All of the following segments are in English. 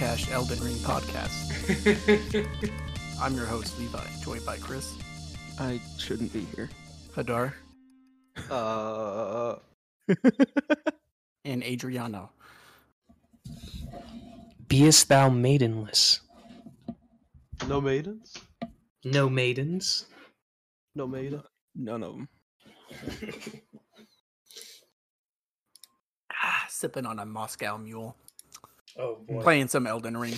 welcome to the GrimCache Elden Ring podcast. I'm your host, Levi, joined by Cris, I shouldn't be here. Hadar, Uh, and Adriano. Beest thou maidenless? no maidens? No maidens? No maiden? None of them. Ah, sipping on a Moscow mule, Oh boy. playing some Elden Ring.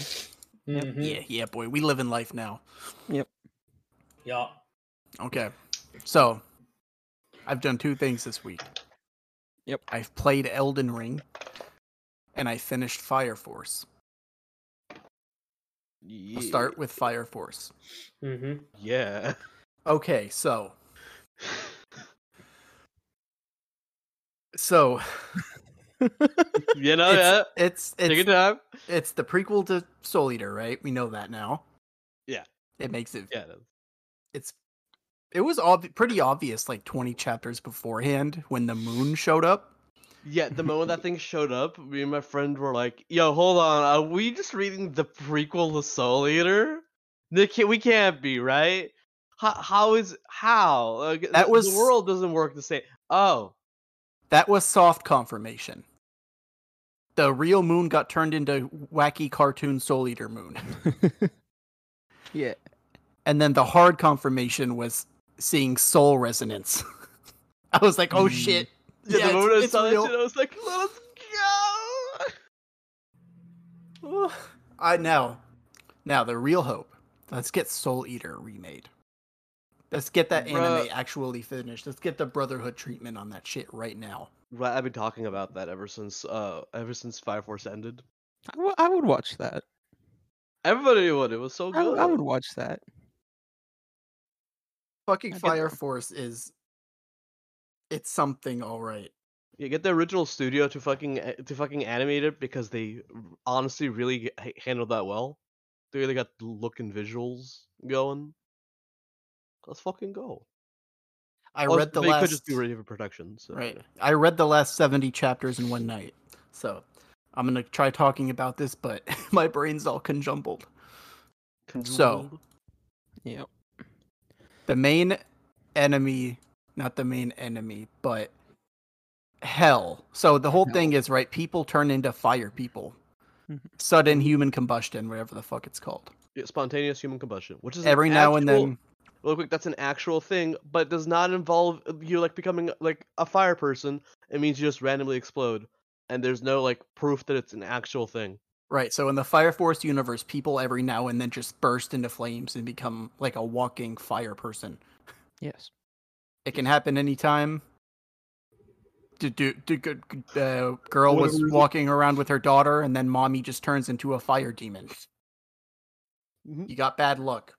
Mhm. Yeah, yeah, boy, we live in life now. Yep. Yeah. Okay, so I've done two things this week. Yep. I've played Elden Ring, and I finished Fire Force. Yeah. We'll start with Fire Force. Mm-hmm. Yeah. Okay, so so You know, it's, yeah. it's Take your it's time. it's the prequel to Soul Eater, right? We know that now. Yeah. It makes it Yeah. it it's it was ob- pretty obvious like 20 chapters beforehand when the moon showed up. Yeah, the moment that thing showed up, me and my friend were like, yo, hold on, are we just reading the prequel to Soul Eater? Can't, we can't be, right? How, how is, how? Like, That was- The world doesn't work the same. Oh. That was soft confirmation. The real moon got turned into wacky cartoon Soul Eater moon. yeah. And then the hard confirmation was seeing soul resonance. I was like, "Oh Mm. shit." Yeah, Yeah, the moment it's- I it's saw that real. shit, I was like, let's go! I now, now the real hope. Let's get Soul Eater remade. Let's get that anime actually finished. Let's get the Brotherhood treatment on that shit right now. Right, I've been talking about that ever since, uh, ever since Fire Force ended. I, w- I would watch that. Everybody would. It was so I, good. w- I would watch that. Fucking Fire that. Force is, it's something all right. You get the original studio to fucking to fucking animate it because they honestly really g- h- handled that well. They really got the look and visuals going. Let's fucking go. I read the they last. could just do ready for production. So. Right. I read the last 70 chapters in one night. So I'm going to try talking about this, but my brain's all conjumbled. So- Controlled. Yep. The main enemy, not the main enemy, but hell. So the whole thing is, right, people turn into fire people. Mhm. Sudden human combustion, whatever the fuck it's called. Yeah, spontaneous human combustion, which is an Every now and then. Real quick. That's an actual thing, but does not involve you like becoming like a fire person. It means you just randomly explode, and there's no like proof that it's an actual thing. Right. So in the Fire Force universe, people every now and then just burst into flames and become like a walking fire person. Yes. It can happen anytime. Do, do, do, uh, girl was walking around with her daughter, and then mommy just turns into a fire demon. Mhm. You got bad luck.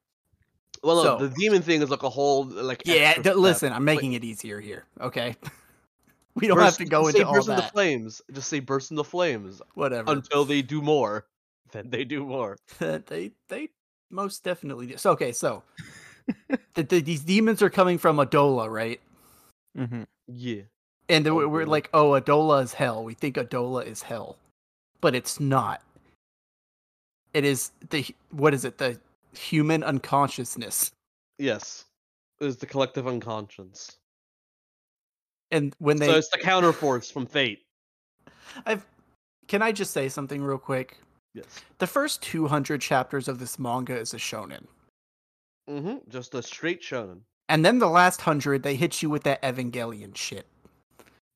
Well, no, So- the demon thing is like a whole like. Yeah, extra d- step. listen, I'm making it easier here. Okay, we don't burst- have to go just say into all burst into that. flames. Just say burst into flames Whatever. until they do more. Then they do more. they they most definitely do. So okay, so the, the, these demons are coming from Adolla, right? Mm-hmm. Yeah. And then Oh, we're, we're like, oh, Adolla is hell. We think Adolla is hell, but it's not. It is the what is it? The human unconsciousness. Yes. Is the collective unconscious. And when they, So it's the counterforce from fate. I've, can I just say something real quick? Yes. The first 200 chapters of this manga is a shonen. Mm-hmm. Just a straight shonen. And then the last hundred, they hit you with that Evangelion shit.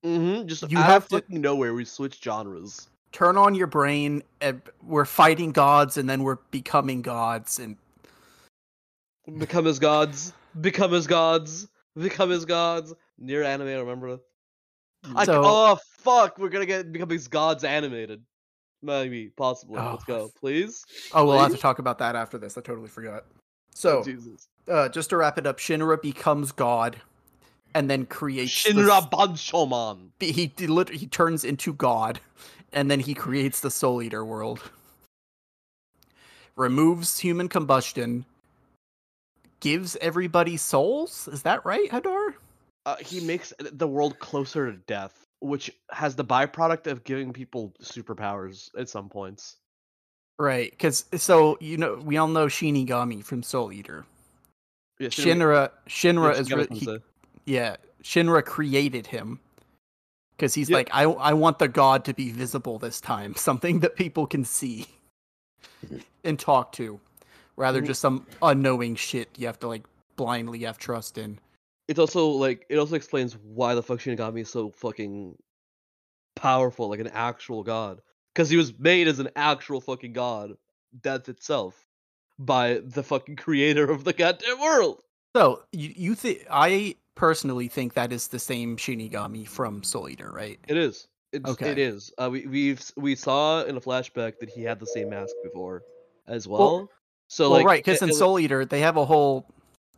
Mm-hmm. Just You have to- fucking nowhere, we switch genres. Turn on your brain. And we're fighting gods, and then we're becoming gods. And Become as gods. Become as gods. Become as gods. NieR anime, remember? I, So- oh fuck, we're gonna get become as gods animated. Maybe, possibly. Oh, Let's go, please. oh, we'll have to talk about that after this. I totally forgot. So, Jesus. uh, just to wrap it up, Shinra becomes god, and then creates the Shinra Banshoman. he he lit- he turns into god and then he creates the soul eater world removes human combustion gives everybody souls is that right hadar Uh, he makes the world closer to death. which has the byproduct of giving people superpowers at some points. Right, because so you know we all know Shinigami from Soul Eater. Yeah, Shinra- Shinra, Shinra yeah, is Shinra re- he- yeah, Shinra created him because he's Yeah. like, I I want the god to be visible this time, something that people can see and talk to, rather Mhm. just some unknowing shit you have to like blindly have trust in. It's also like it also explains why the fuck Shinigami is so fucking powerful, like an actual god. Because he was made as an actual fucking god, death itself, by the fucking creator of the goddamn world. So you you think I personally think that is the same Shinigami from Soul Eater, right? It is. It's, Okay. It is. Uh, we we've we saw in a flashback that he had the same mask before, as well. So well, like, right, because in Soul Eater they have a whole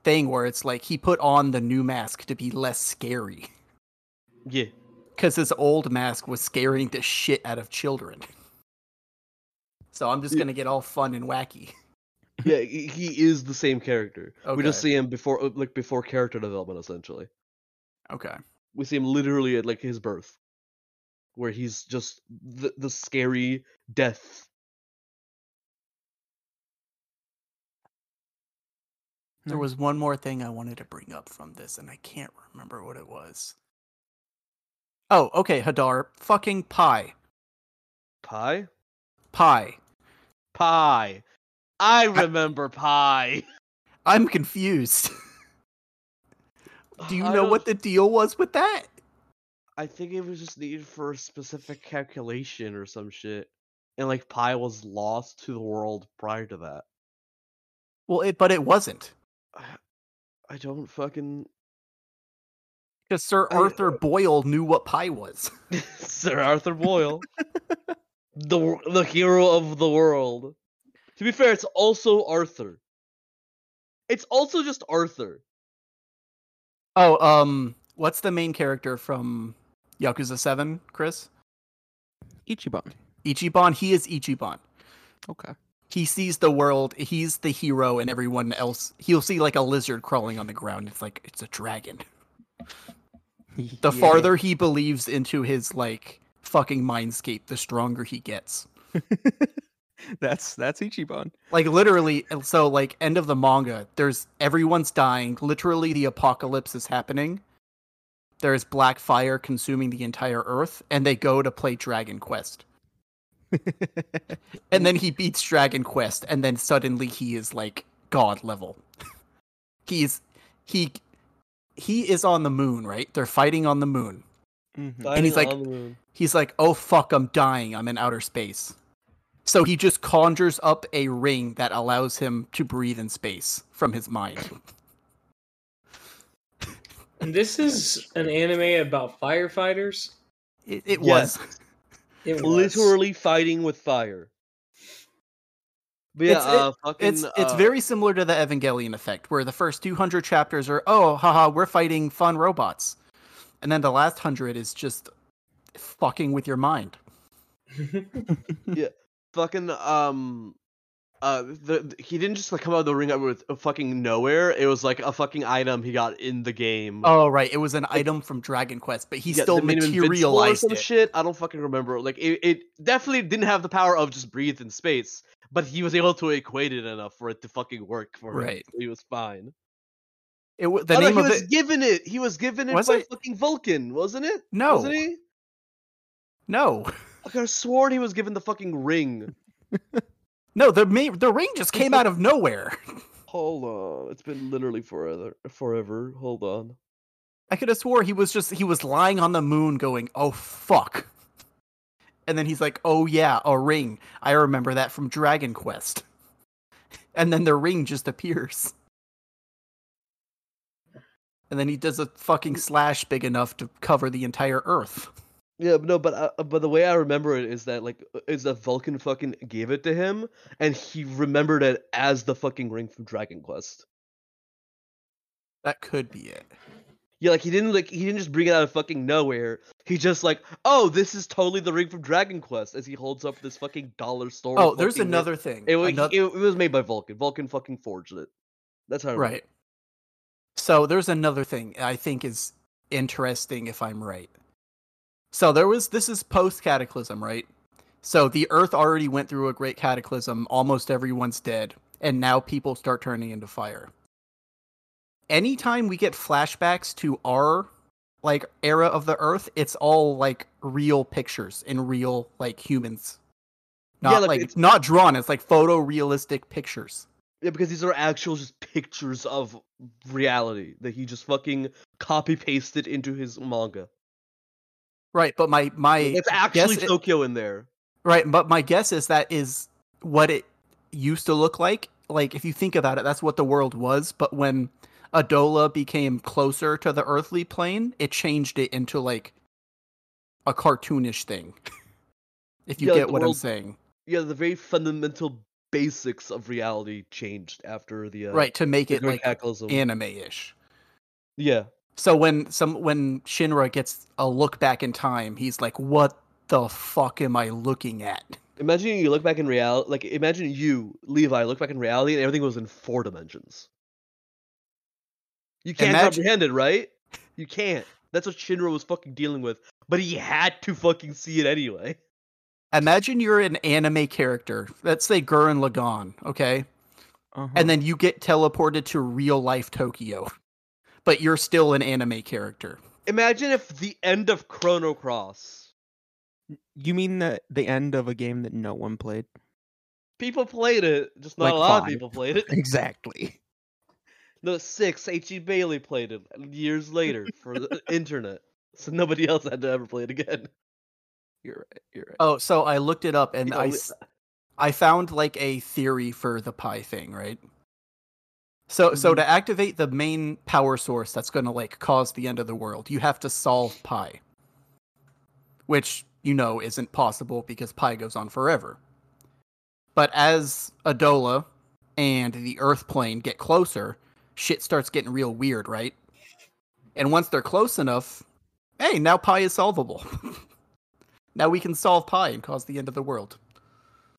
thing where it's like he put on the new mask to be less scary. yeah, because his old mask was scaring the shit out of children. So I'm just Yeah. gonna get all fun and wacky. yeah, he is the same character. We just see him before, uh, like before character development, essentially. Okay. we see him literally at like his birth where he's just the, the scary death There Hmm. was one more thing I wanted to bring up from this, and I can't remember what it was. Oh, okay, Hadar. Fucking pi. pi Pi. pi i remember pi I'm confused. Do you I know don't- what the deal was with that? i think it was just needed for a specific calculation or some shit and like pi was lost to the world prior to that Well, it but it wasn't. i don't fucking Because Sir I- Arthur Boyle knew what pi was. sir arthur boyle the the hero of the world to be fair it's also arthur it's also just arthur Oh, um, what's the main character from Yakuza Seven, Cris? Ichiban. Ichiban. He is Ichiban. Okay. He sees the world. He's the hero, and everyone else. He'll see like a lizard crawling on the ground. It's like it's a dragon. The Yeah. farther he believes into his like fucking mindscape, the stronger he gets. that's that's Ichiban. Like literally, so like end of the manga, there's everyone's dying. Literally, the apocalypse is happening. There's black fire consuming the entire earth, and they go to play Dragon Quest. And then he beats Dragon Quest, and then suddenly he is like god level. He's he he is on the moon, right? They're fighting on the moon. Mhm. And he's like- on the moon. He's like, "Oh fuck, I'm dying. I'm in outer space." So he just conjures up a ring that allows him to breathe in space from his mind. And this is an anime about firefighters. It, it Yes. was. It was. literally fighting with fire. But yeah, It's- it- uh, fucking, It's it's uh, very similar to the Evangelion effect, where the first 200 chapters are, "Oh, haha, we're fighting fun robots," and then the last hundred is just fucking with your mind. Yeah. Fucking um uh the, he didn't just like come out of the ring out with fucking nowhere. It was like a fucking item he got in the game. Oh right, it was an item from Dragon Quest, but he Yeah, still they made him invincible or materialized some it. shit. I don't fucking remember. Like it, it definitely didn't have the power of just breathe in space, but he was able to equate it enough for it to fucking work for him. Right. He was fine. It the oh, no, name he of was it. given it. He was given it Was by it? fucking Vulcan, wasn't it? No, Wasn't he? no, I could have sworn he was given the fucking ring. no. The the ring just came out of nowhere. Hold on. It's been literally forever. Forever. Hold on. I could have swore he was just he was lying on the moon, going, "Oh fuck," and then he's like, "Oh yeah, a ring. I remember that from Dragon Quest." And then the ring just appears. And then he does a fucking slash big enough to cover the entire Earth. Yeah, no, but uh, but the way I remember it is that like uh, is that Vulcan fucking gave it to him, and he remembered it as the fucking ring from Dragon Quest. That could be it. Yeah, like he didn't like he didn't just bring it out of fucking nowhere. He just like, oh, this is totally the ring from Dragon Quest, as he holds up this fucking dollar store. Oh, there's fucking ring. another thing. It, wa- Ano- it, it was made by Vulcan. Vulcan fucking forged it. That's how. Right. So there's another thing I think is interesting if I'm right. So there was this is post cataclysm, right? So the Earth already went through a great cataclysm. Almost everyone's dead, and now people start turning into fire. Anytime we get flashbacks to our like era of the Earth, it's all like real pictures and real like humans, not Yeah, like, like it's- not drawn. It's like photorealistic pictures. Yeah, because these are actual just pictures of reality that he just fucking copy pasted into his manga. Right, but my my It's actually guess it- Tokyo in there. Right, but my guess is that is what it used to look like. Like if you think about it, that's what the world was. But when Adolla became closer to the earthly plane, it changed it into like a cartoonish thing. if you Yeah, get what I'm saying. Yeah, the very fundamental basics of reality changed after the uh, right, to make it like anime-ish. yeah, So when some when Shinra gets a look back in time, he's like, "What the fuck am I looking at?" imagine you look back in reality. Like imagine you, Levi, look back in reality and everything was in four dimensions. You can't Imagine- comprehend it, right? You can't. That's what Shinra was fucking dealing with, but he had to fucking see it anyway. Imagine you're an anime character. Let's say Gurren Lagann, okay? Uh-huh. and then you get teleported to real life Tokyo, but you're still an anime character. Imagine if the end of Chrono Cross. you mean the the end of a game that no one played? People played it, just not Like a lot five. of people played it. Exactly. No, six. H.E. Bailey played it years later for the internet, so nobody else had to ever play it again. You're right. You're right. Oh, so I looked it up and The I, only- s- I found like a theory for the pi thing, right? So so Mm-hmm. to activate the main power source that's going to like cause the end of the world, you have to solve pi. Which you know isn't possible because pi goes on forever. But as Adolla and the Earth plane get closer, shit starts getting real weird, right? And once they're close enough, hey, now pi is solvable. now we can solve pi and cause the end of the world.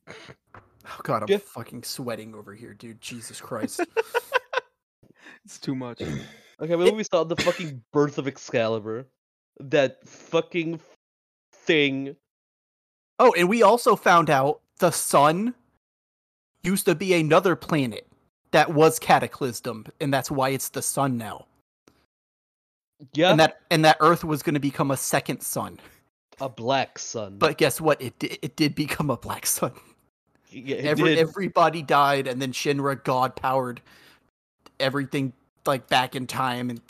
Oh god, I'm fucking sweating over here, dude. Jesus Christ. It's too much. Okay, but then we saw the fucking birth of Excalibur, that fucking thing. oh, and we also found out the sun used to be another planet that was cataclysm, and that's why it's the sun now. Yeah, And that and that Earth was going to become a second sun. a black sun. But guess what? It di- it did become a black sun. yeah, it Every, did. everybody died, and then Shinra God powered everything like back in time. And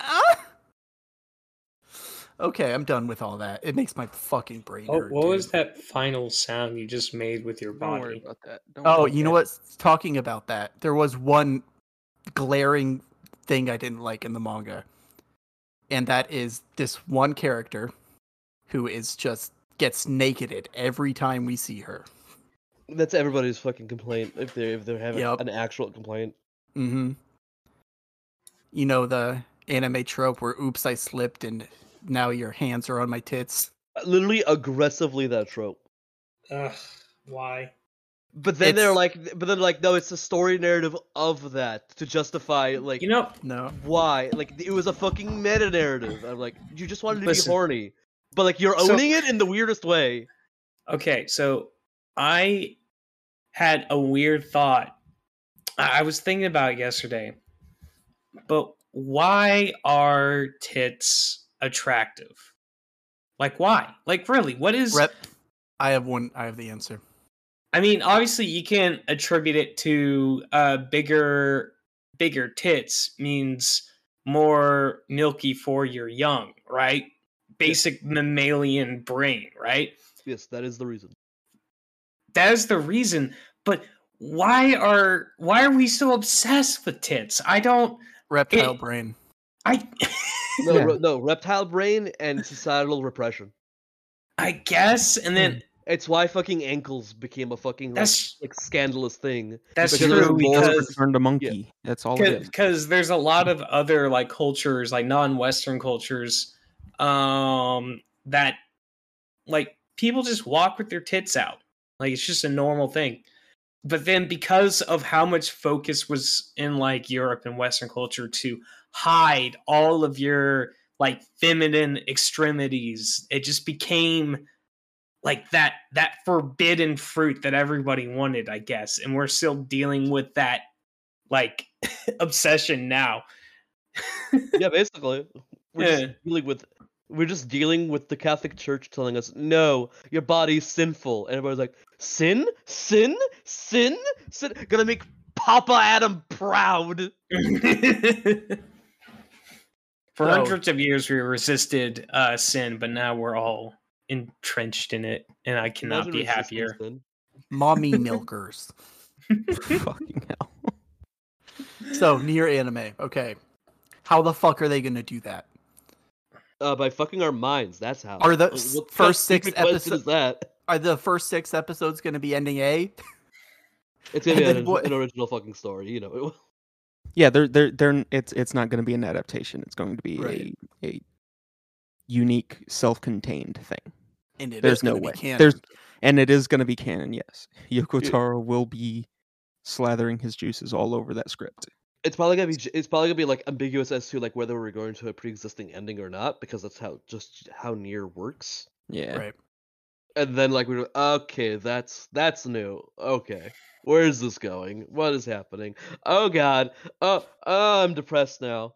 ah! okay, I'm done with all that. It makes my fucking brain Oh, hurt. what was that final sound you just made with your body Don't worry body? about that. Don't Oh, worry you know about what? Talking about that, there was one glaring thing I didn't like in the manga, and that is this one character who is just gets nakeded every time we see her. That's everybody's fucking complaint if they if they have Yep. an actual complaint. Mm-hmm. You know the anime trope where "Oops, I slipped," and now your hands are on my tits. Literally aggressively that trope. Ugh, why? But then they're like, but then like, no, it's the story narrative of that to justify like You know, No, why. Like it was a fucking meta narrative. I'm like, you just wanted to Listen. be horny, but like you're So- owning it in the weirdest way. okay, so I had a weird thought. I I was thinking about yesterday. But why are tits attractive? Like why? Like really, what is rep. I have one. I have the answer. I mean, obviously you can attribute it to uh bigger bigger tits means more milky for your young, right? Basic mammalian brain, right? Yes, that is the reason. That is the reason, but why are why are we so obsessed with tits? I don't Reptile It- brain. I No, Yeah. re- no, reptile brain and societal repression. I guess and then It's why fucking ankles became a fucking like, that's like scandalous thing. that's because Because true because Turned a monkey. That's all because there's a lot of other like cultures like non-western cultures um that like people just walk with their tits out like it's just a normal thing but then because of how much focus was in like europe and western culture to hide all of your like feminine extremities. It just became like that that forbidden fruit that everybody wanted, I guess. And we're still dealing with that like obsession now. yeah, basically, we're Yeah. just dealing with we're just dealing with the Catholic Church telling us, no, your body's sinful, and everybody's like, sin, sin, sin, sin, gonna make Papa Adam proud. For So- hundreds of years, we resisted uh, sin, but now we're all entrenched in it, and I cannot be happier. sin. Mommy milkers. Fucking hell. So NieR anime. Okay. How the fuck are they gonna do that? Uh, by fucking our minds, that's how. Are the Uh, what first six stupid question episo- is that? Are the first six episodes gonna be ending A? It's gonna be an, then what- an original fucking story, you know. Yeah, they're they're they're it's it's not going to be an adaptation. It's going to be Right. a a unique, self-contained thing. And it There's is no way. canon. There's and it is going to be canon. Yes, Yoko Yeah. Taro will be slathering his juices all over that script. It's probably gonna be. It's probably gonna be like ambiguous as to like whether we're going to a pre-existing ending or not, because that's how just how NieR works. Yeah, right. And then like we were okay, that's that's new. Okay, where is this going? What is happening? Oh God. Oh, oh I'm depressed now.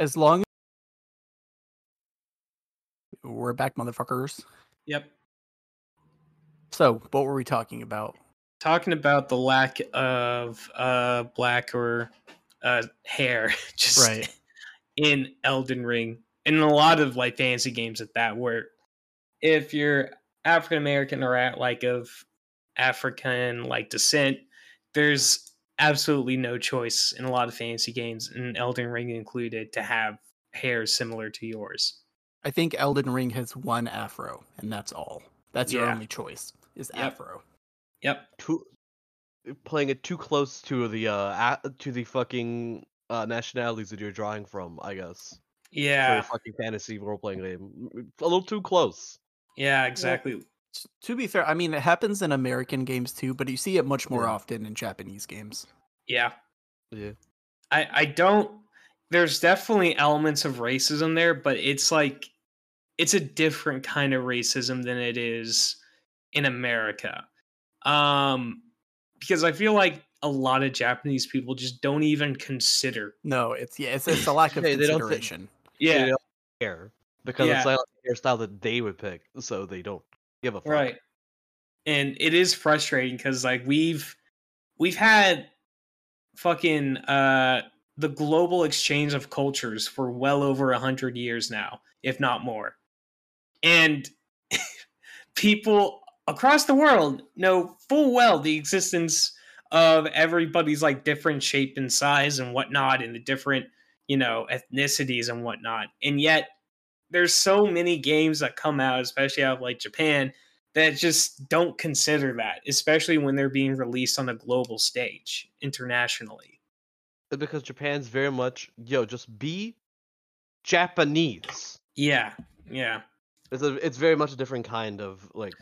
As long as we're back, motherfuckers. Yep. So, what were we talking about? Talking about the lack of uh, black or uh, hair, just Right. in Elden Ring, and in a lot of like fantasy games at that, where if you're African American or at like of African like descent, there's absolutely no choice in a lot of fantasy games, and Elden Ring included, to have hair similar to yours. I think Elden Ring has one afro, and that's all. That's your Yeah. only choice is Yep. afro. Yep. Too playing it too close to the uh a- to the fucking uh nationalities that you're drawing from, I guess. For Yeah. a fucking fantasy role playing game. A little too close. Yeah. Exactly. S- To be fair, I mean it happens in American games too, but you see it much more Yeah. often in Japanese games. Yeah. Yeah. I I don't there's definitely elements of racism there, but it's like it's a different kind of racism than it is in America. Um because I feel like a lot of Japanese people just don't even consider. No, it's yeah, it's, it's a lack of Hey, they don't thi- consideration. Yeah, They don't care because Yeah. it's not like a hairstyle that they would pick, so they don't give a fuck. right. And it is frustrating cuz like we've we've had fucking uh the global exchange of cultures for well over a hundred years now, if not more. And people across the world know full well the existence of everybody's like different shape and size and whatnot, and the different, you know, ethnicities and whatnot. And yet there's so many games that come out, especially out of like Japan, that just don't consider that, especially when they're being released on a global stage internationally. because Japan's very much yo, just be Japanese. Yeah, yeah, It's a, it's very much a different kind of like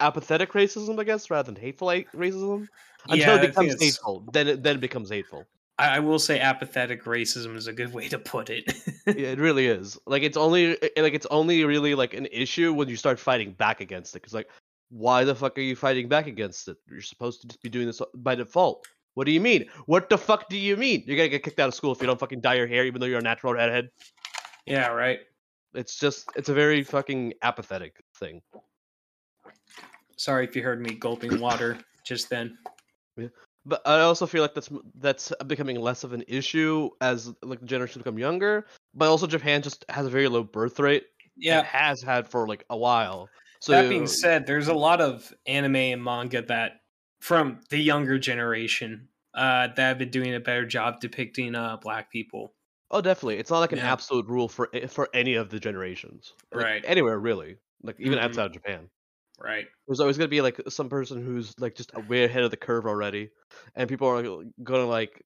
apathetic racism, I guess, rather than hateful racism. Until Yeah, it becomes hateful, then it then it becomes hateful. I, I will say apathetic racism is a good way to put it. yeah, it really is. Like it's only eh, eh, like it's only really like an issue when you start fighting back against it. Because like, why the fuck are you fighting back against it? You're supposed to just be doing this by default. What do you mean? What the fuck do you mean? You're gonna get kicked out of school if you don't fucking dye your hair, even though you're a natural redhead. yeah, right. It's just it's a very fucking apathetic thing. Sorry if you heard me gulping water just then. But I also feel like that's that's becoming less of an issue as like the generations become younger. But also Japan just has a very low birth rate. Yeah. It has had for like a while. So that being said, there's a lot of anime and manga that from the younger generation uh, that have been doing a better job depicting uh, black people. Oh, definitely. It's not like an Yeah. absolute rule for for any of the generations, Like, Right. Anywhere really, like even Mhm. outside of Japan. Right. There's always gonna be like some person who's like just way ahead of the curve already, and people are gonna like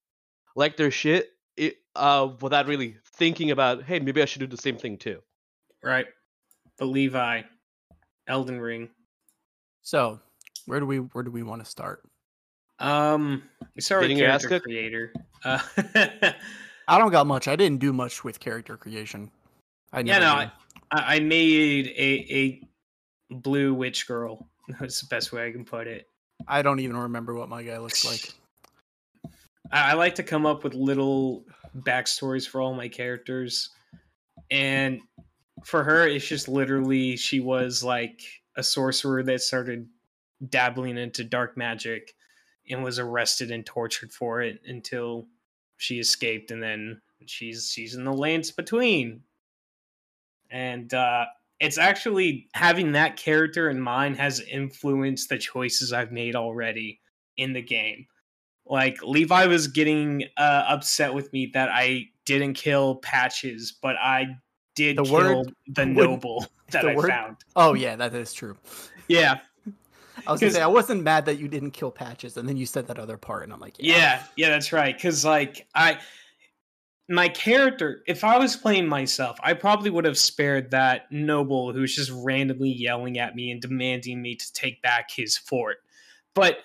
like their shit, it, uh, without really thinking about, hey, maybe I should do the same thing too. Right. But Levi, Elden Ring. So, where do we where do we want to start? Um, we start with Getting your ass character kicked? creator. Uh, I don't got much. I didn't do much with character creation. I Yeah, no. I, I made a a blue witch girl. That's the best way I can put it. I don't even remember what my guy looks like. I, I like to come up with little backstories for all my characters, and for her, it's just literally she was like a sorcerer that started dabbling into dark magic and was arrested and tortured for it until she escaped, and then she's she's in the lands between, and uh, it's actually having that character in mind has influenced the choices I've made already in the game. Like Levi was getting uh, upset with me that I didn't kill Patches, but I did The kill the would- noble that the I word- found. Oh yeah, that is true. Yeah, I was gonna say I wasn't mad that you didn't kill patches, and then you said that other part, and I'm like, yeah, yeah, yeah, that's right. Because like I, my character, if I was playing myself, I probably would have spared that noble who's just randomly yelling at me and demanding me to take back his fort. But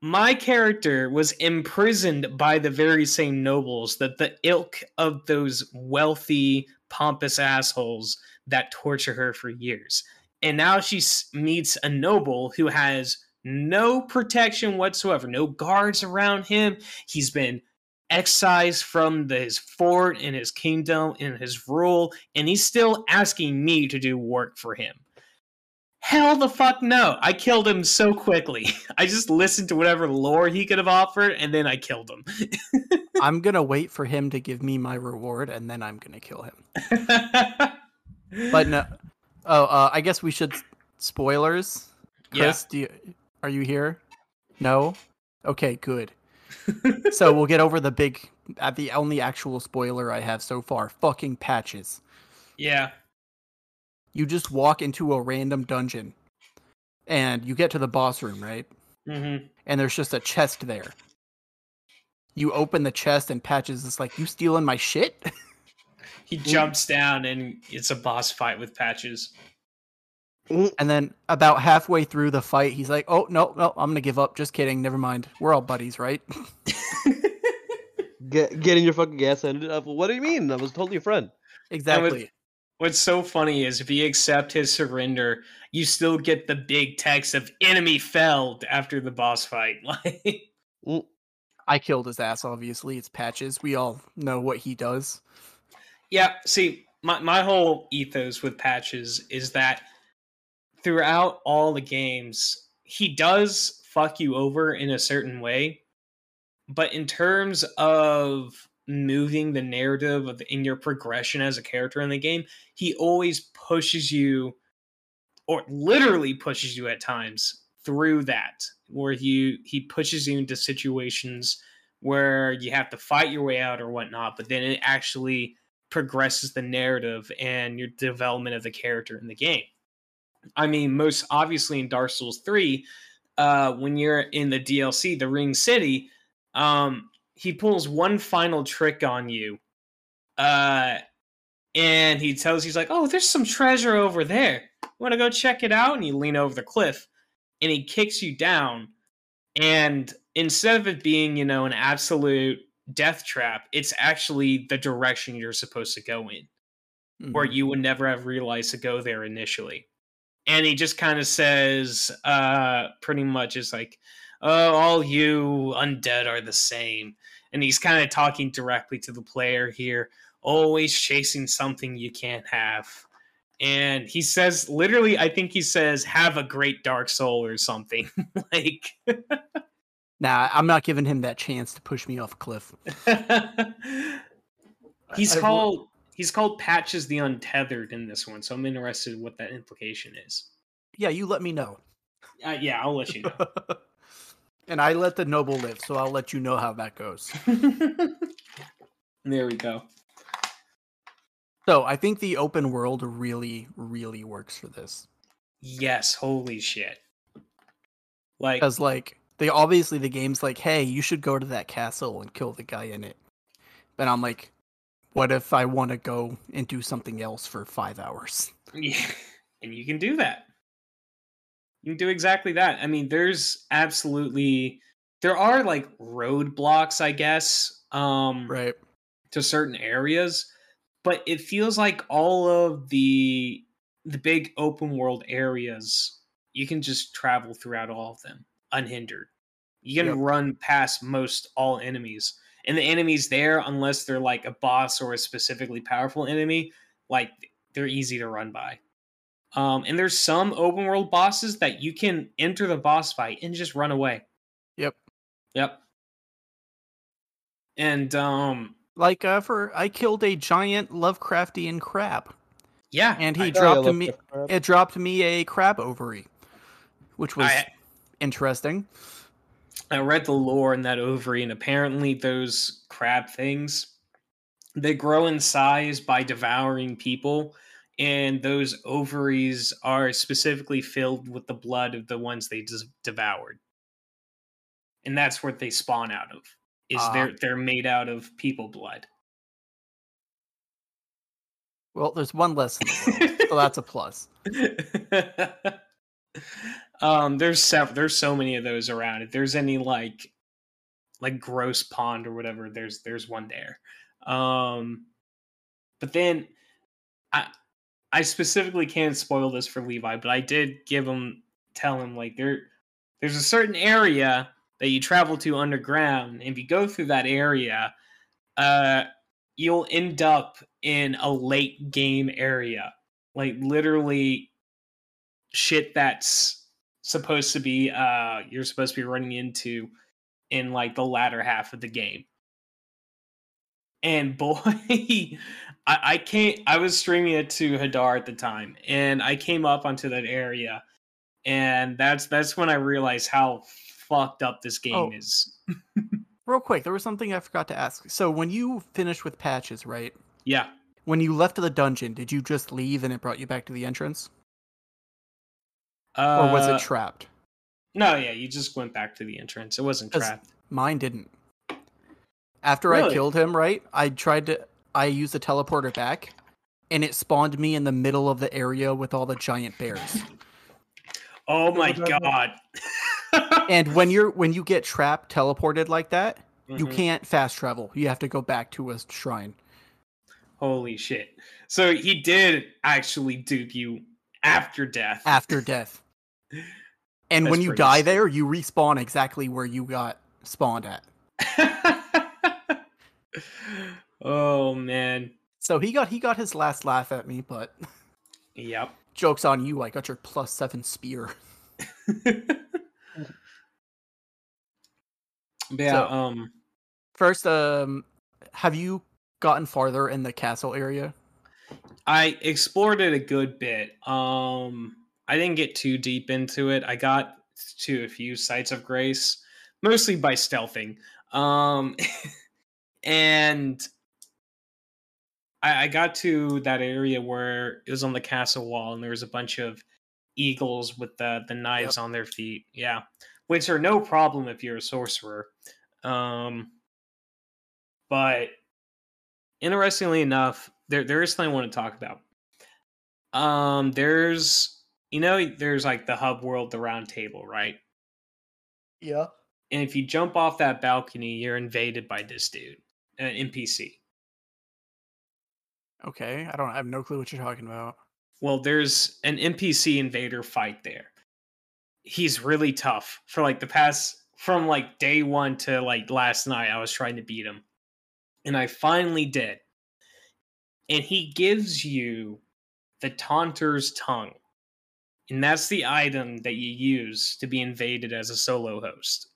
my character was imprisoned by the very same nobles that the ilk of those wealthy, pompous assholes that torture her for years. And now she meets a noble who has no protection whatsoever, no guards around him. He's been excised from the, his fort and his kingdom and his rule, and he's still asking me to do work for him. Hell the fuck no. I killed him so quickly. I just listened to whatever lore he could have offered, and then I killed him. I'm gonna wait for him to give me my reward, and then I'm gonna kill him. But no, oh, uh, I guess we should spoilers. Yeah. Do you are you here? No. Okay, good. So we'll get over the big, at the only actual spoiler I have so far. Fucking patches. yeah. You just walk into a random dungeon, and you get to the boss room, right? hmm and there's just a chest there. You open the chest and Patches is like, "You stealing my shit?" He jumps down, and it's a boss fight with Patches. And then about halfway through the fight, he's like, "Oh no, no, I'm gonna give up. Just kidding. Never mind. We're all buddies, right?" Get getting your fucking gas ended up. What do you mean? I was totally a friend. exactly. What's so funny is if you accept his surrender, you still get the big text of enemy felled after the boss fight. Like Mm, I killed his ass. Obviously, it's Patches. We all know what he does. Yeah, see, my, my whole ethos with Patches is that throughout all the games, he does fuck you over in a certain way. But in terms of moving the narrative of in your progression as a character in the game, he always pushes you or literally pushes you at times through that where he he pushes you into situations where you have to fight your way out or whatnot, but then it actually progresses the narrative and your development of the character in the game. I mean, most obviously in Dark Souls 3, uh, when you're in the DLC, the Ringed City, um, he pulls one final trick on you. Uh, and he tells you, he's like, oh, there's some treasure over there. Want to go check it out? And you lean over the cliff and he kicks you down. And instead of it being, you know, an absolute death trap, it's actually the direction you're supposed to go in, where Mhm. you would never have realized to go there initially. And he just kind of says, uh, pretty much is like, oh, all you undead are the same. And he's kind of talking directly to the player here, always chasing something you can't have. And he says, literally, I think he says, have a great dark soul or something. like, Nah, I'm not giving him that chance to push me off a cliff. he's I- called he's called Patches the Untethered in this one, so I'm interested in what that implication is. Yeah, you let me know. Uh, yeah, I'll let you know. and I let the noble live, so I'll let you know how that goes. there we go. So I think the open world really, really works for this. Yes, holy shit. Like Because like they obviously the game's like, hey, you should go to that castle and kill the guy in it. But I'm like, what if I want to go and do something else for five hours? Yeah, and you can do that. You can do exactly that. I mean, there's absolutely there are like roadblocks, I guess, um Right. to certain areas, but it feels like all of the the big open world areas you can just travel throughout all of them unhindered. You can Yep. run past most all enemies. And the enemies there, unless they're like a boss or a specifically powerful enemy, like they're easy to run by. Um, and there's some open world bosses that you can enter the boss fight and just run away. Yep. Yep. And um, Like uh for I killed a giant Lovecraftian crab. yeah, And he yeah, dropped me it dropped me a crab ovary. Which was I- interesting. I read the lore in that ovary, and apparently those crab things they grow in size by devouring people, and those ovaries are specifically filled with the blood of the ones they des- devoured, and that's what they spawn out of. Is Ah. they're they're made out of people blood. Well, there's one less in the world, so that's a plus. um, there's several. There's so many of those around. If there's any like, like gross pond or whatever, there's there's one there. Um, but then, I I specifically can't spoil this for Levi, but I did give him tell him like there there's a certain area that you travel to underground. And if you go through that area, uh, you'll end up in a late game area like literally shit that's supposed to be uh you're supposed to be running into in like the latter half of the game and boy I, I can't i was streaming it to hadar at the time and i came up onto that area and that's that's when i realized how fucked up this game Oh. is Real quick, there was something I forgot to ask. So when you finished with patches, right? yeah When you left the dungeon, did you just leave and it brought you back to the entrance? Uh, Or was it trapped? no yeah you just went back to the entrance it wasn't trapped Mine didn't. After I killed him, right? I tried to I used the teleporter back and it spawned me in the middle of the area with all the giant bears. oh my god and when you're when you get trapped teleported like that, you Mhm. can't fast travel. You have to go back to a shrine. Holy shit. So he did actually dupe you after death. after death. And That's when you die there, you respawn exactly where you got spawned at. oh man. So he got he got his last laugh at me, but Yep. jokes on you. I got your plus seven spear. Yeah, So- um First, um, have you gotten farther in the castle area? I explored it a good bit. Um I didn't get too deep into it. I got to a few sites of grace, mostly by stealthing. Um, and I, I got to that area where it was on the castle wall, and there was a bunch of eagles with the the knives on their feet. Yeah, which are no problem if you're a sorcerer. Um, but interestingly enough, there there is something I want to talk about. Um, there's you know there's like the hub world, the round table, right? Yeah. And if you jump off that balcony, you're invaded by this dude, uh, an NPC. Okay. I don't. I have no clue what you're talking about. Well, there's an NPC invader fight there. He's really tough. For like the past from like day one to like last night, I was trying to beat him. And I finally did. And he gives you the Taunter's Tongue. And that's the item that you use to be invaded as a solo host.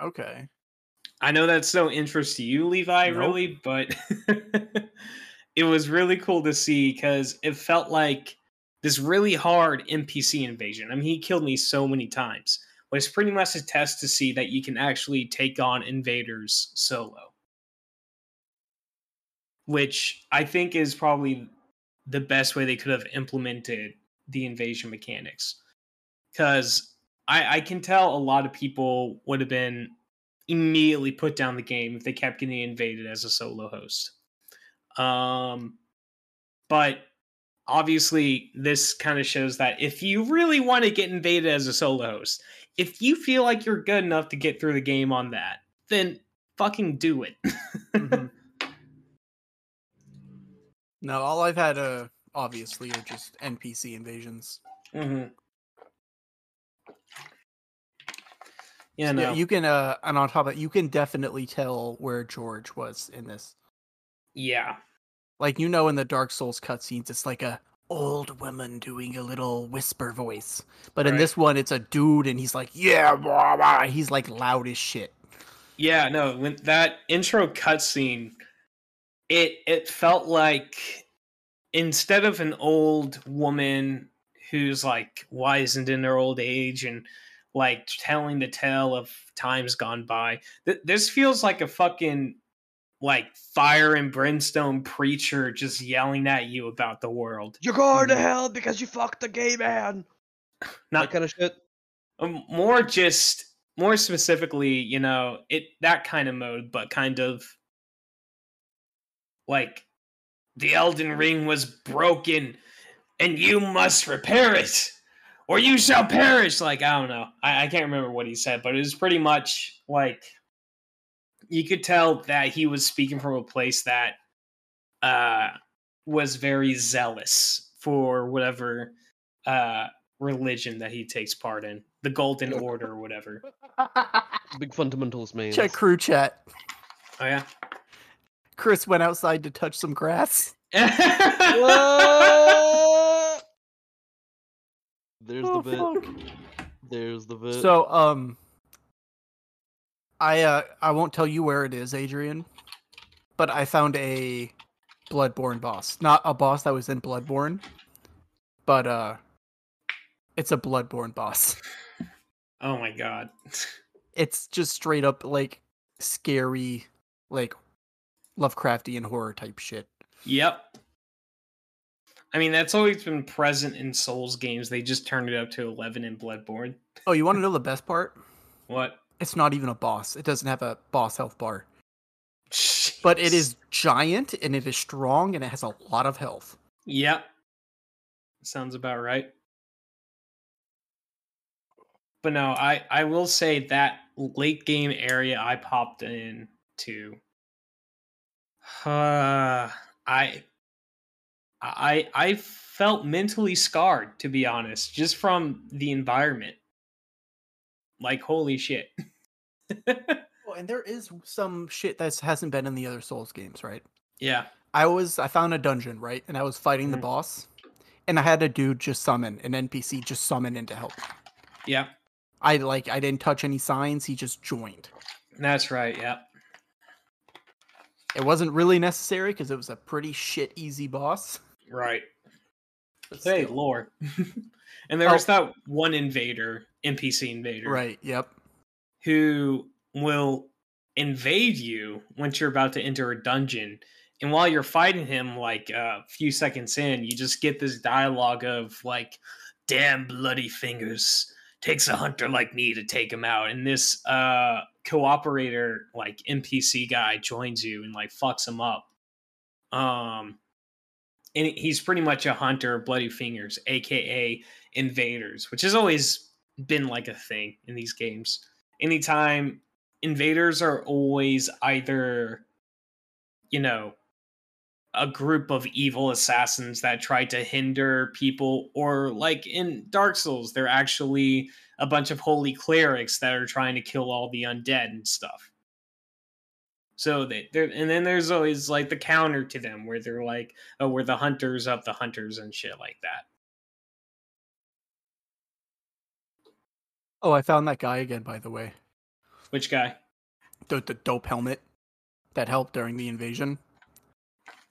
Okay. I know that's no interest to you, Levi, Nope. really, but it was really cool to see because it felt like this really hard NPC invasion. I mean, he killed me so many times, but it's pretty much a test to see that you can actually take on invaders solo. Which I think is probably the best way they could have implemented the invasion mechanics. Because I, I can tell a lot of people would have been immediately put down the game if they kept getting invaded as a solo host. Um, but obviously, this kind of shows that if you really want to get invaded as a solo host, if you feel like you're good enough to get through the game on that, then fucking do it. Mhm. no, all I've had, uh, obviously, are just NPC invasions. mm-hmm. Yeah, Yeah, no. you can, uh, and on top of it, you can definitely tell where George was in this. yeah. Like you know, in the Dark Souls cutscenes, it's like a old woman doing a little whisper voice, but in Right. this one, it's a dude, and he's like, "Yeah, blah, blah." he's like loud as shit." Yeah, no, when that intro cutscene, it it felt like instead of an old woman who's like wizened in her old age and like telling the tale of times gone by, th- this feels like a fucking like fire and brimstone preacher just yelling at you about the world. You're going to Mhm. hell because you fucked the gay man. Not that kind of shit. um, more just more specifically you know it that kind of mode but kind of like the elden ring was broken and you must repair it or you shall perish like i don't know i, I can't remember what he said but it was pretty much like you could tell that he was speaking from a place that uh was very zealous for whatever uh religion that he takes part in the golden order or whatever Big fundamentalist man. Check crew chat. oh yeah Cris went outside to touch some grass. There's Oh, the bit. fuck. There's the bit. So, um, I uh, I won't tell you where it is, Adrian, but I found a Bloodborne boss. Not a boss that was in Bloodborne, but uh, it's a Bloodborne boss. oh my god It's just straight up like scary, like Lovecraftian horror type shit. yep i mean that's always been present in souls games they just turned it up to 11 in bloodborne Oh, you want to know the best part? what It's not even a boss. It doesn't have a boss health bar, but it is giant and it is strong and it has a lot of health. Yep. Sounds about right. But no, I I will say that late game area I popped in to uh, I I I felt mentally scarred to be honest, just from the environment. Like holy shit. Well, and there is some shit that hasn't been in the other Souls games, right? yeah. I was I found a dungeon, right? And I was fighting the Mhm. boss. And I had a dude just summon, an NPC just summon in to help. Yeah. I like I didn't touch any signs, he just joined. That's right. Yeah. It wasn't really necessary because it was a pretty shit easy boss. Right. But Hey, still. lore. and there Oh. was that one invader, NPC invader, Right, yep. who will invade you once you're about to enter a dungeon. And while you're fighting him, like uh, a few seconds in, you just get this dialogue of like, "Damn bloody fingers, takes a hunter like me to take him out." And this uh, cooperator, like NPC guy, joins you and like fucks him up. Um, and he's pretty much a hunter of bloody fingers, aka invaders, which has always been like a thing in these games. Anytime invaders are always either, you know, a group of evil assassins that try to hinder people, or like in Dark Souls, they're actually a bunch of holy clerics that are trying to kill all the undead and stuff. So they, there, and then there's always like the counter to them, where they're like, "Oh, we're the hunters of the hunters" and shit like that. Oh, I found that guy again, by the way. Which guy? The, the dope helmet that helped during the invasion.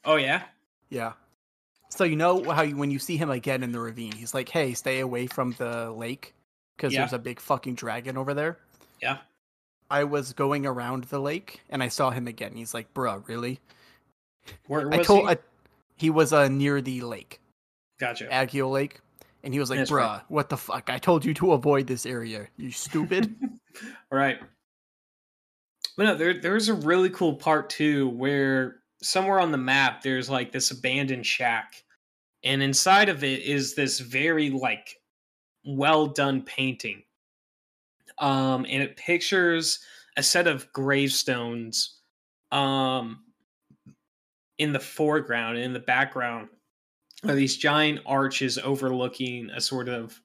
Oh yeah, Yeah. So you know how you, when you see him again in the ravine, he's like, "Hey, stay away from the lake because Yeah. there's a big fucking dragon over there." yeah. I was going around the lake and I saw him again. He's like, "Bruh, really?" Where I told he? I, he was uh, near the lake, Gotcha. Agheel Lake, and he was like, That's "Bruh, right. what the fuck? I told you to avoid this area. You stupid." right. But no, there there's a really cool part too where somewhere on the map there's like this abandoned shack. And inside of it is this very like well done painting. Um and it pictures a set of gravestones um in the foreground and in the background are these giant arches overlooking a sort of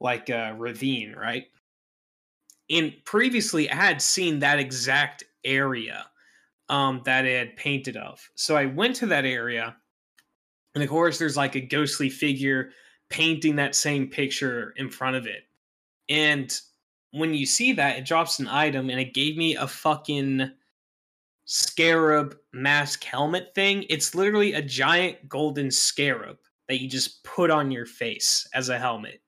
like a ravine, right? and previously I had seen that exact area um, that it had painted of. So I went to that area, and of course, there's like a ghostly figure painting that same picture in front of it. And when you see that, it drops an item, and it gave me a fucking scarab mask helmet thing. It's literally a giant golden scarab that you just put on your face as a helmet.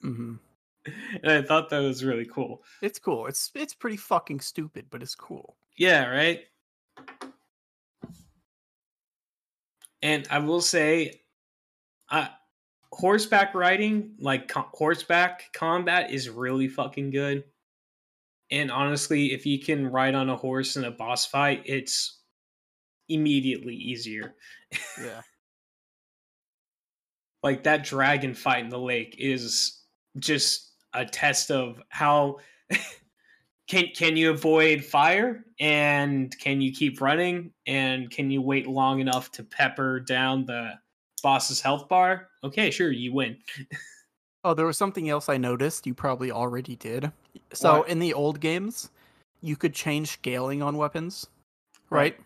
hmm And I thought that was really cool. It's cool. It's it's pretty fucking stupid, but it's cool. Yeah, right. And I will say, uh, horseback riding, like co- horseback combat, is really fucking good. And honestly, if you can ride on a horse in a boss fight, it's immediately easier. Yeah. Like that dragon fight in the lake is just a test of how can can you avoid fire and can you keep running and can you wait long enough to pepper down the boss's health bar? Okay, sure, you win. Oh, there was something else I noticed. You probably already did. So What? in the old games, you could change scaling on weapons, right?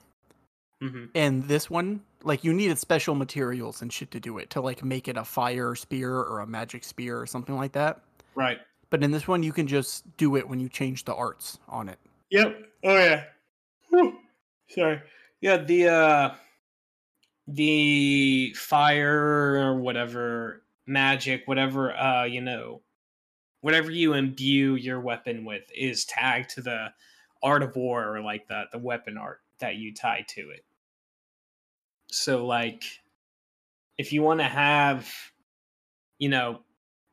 hmm And this one, like you needed special materials and shit to do it to like make it a fire spear or a magic spear or something like that. Right. But in this one, you can just do it when you change the arts on it. Yep. Oh yeah. Whew. Sorry. Yeah, the uh the fire or whatever magic, whatever uh, you know, whatever you imbue your weapon with is tagged to the art of war or like the the weapon art that you tie to it. So like if you want to have you know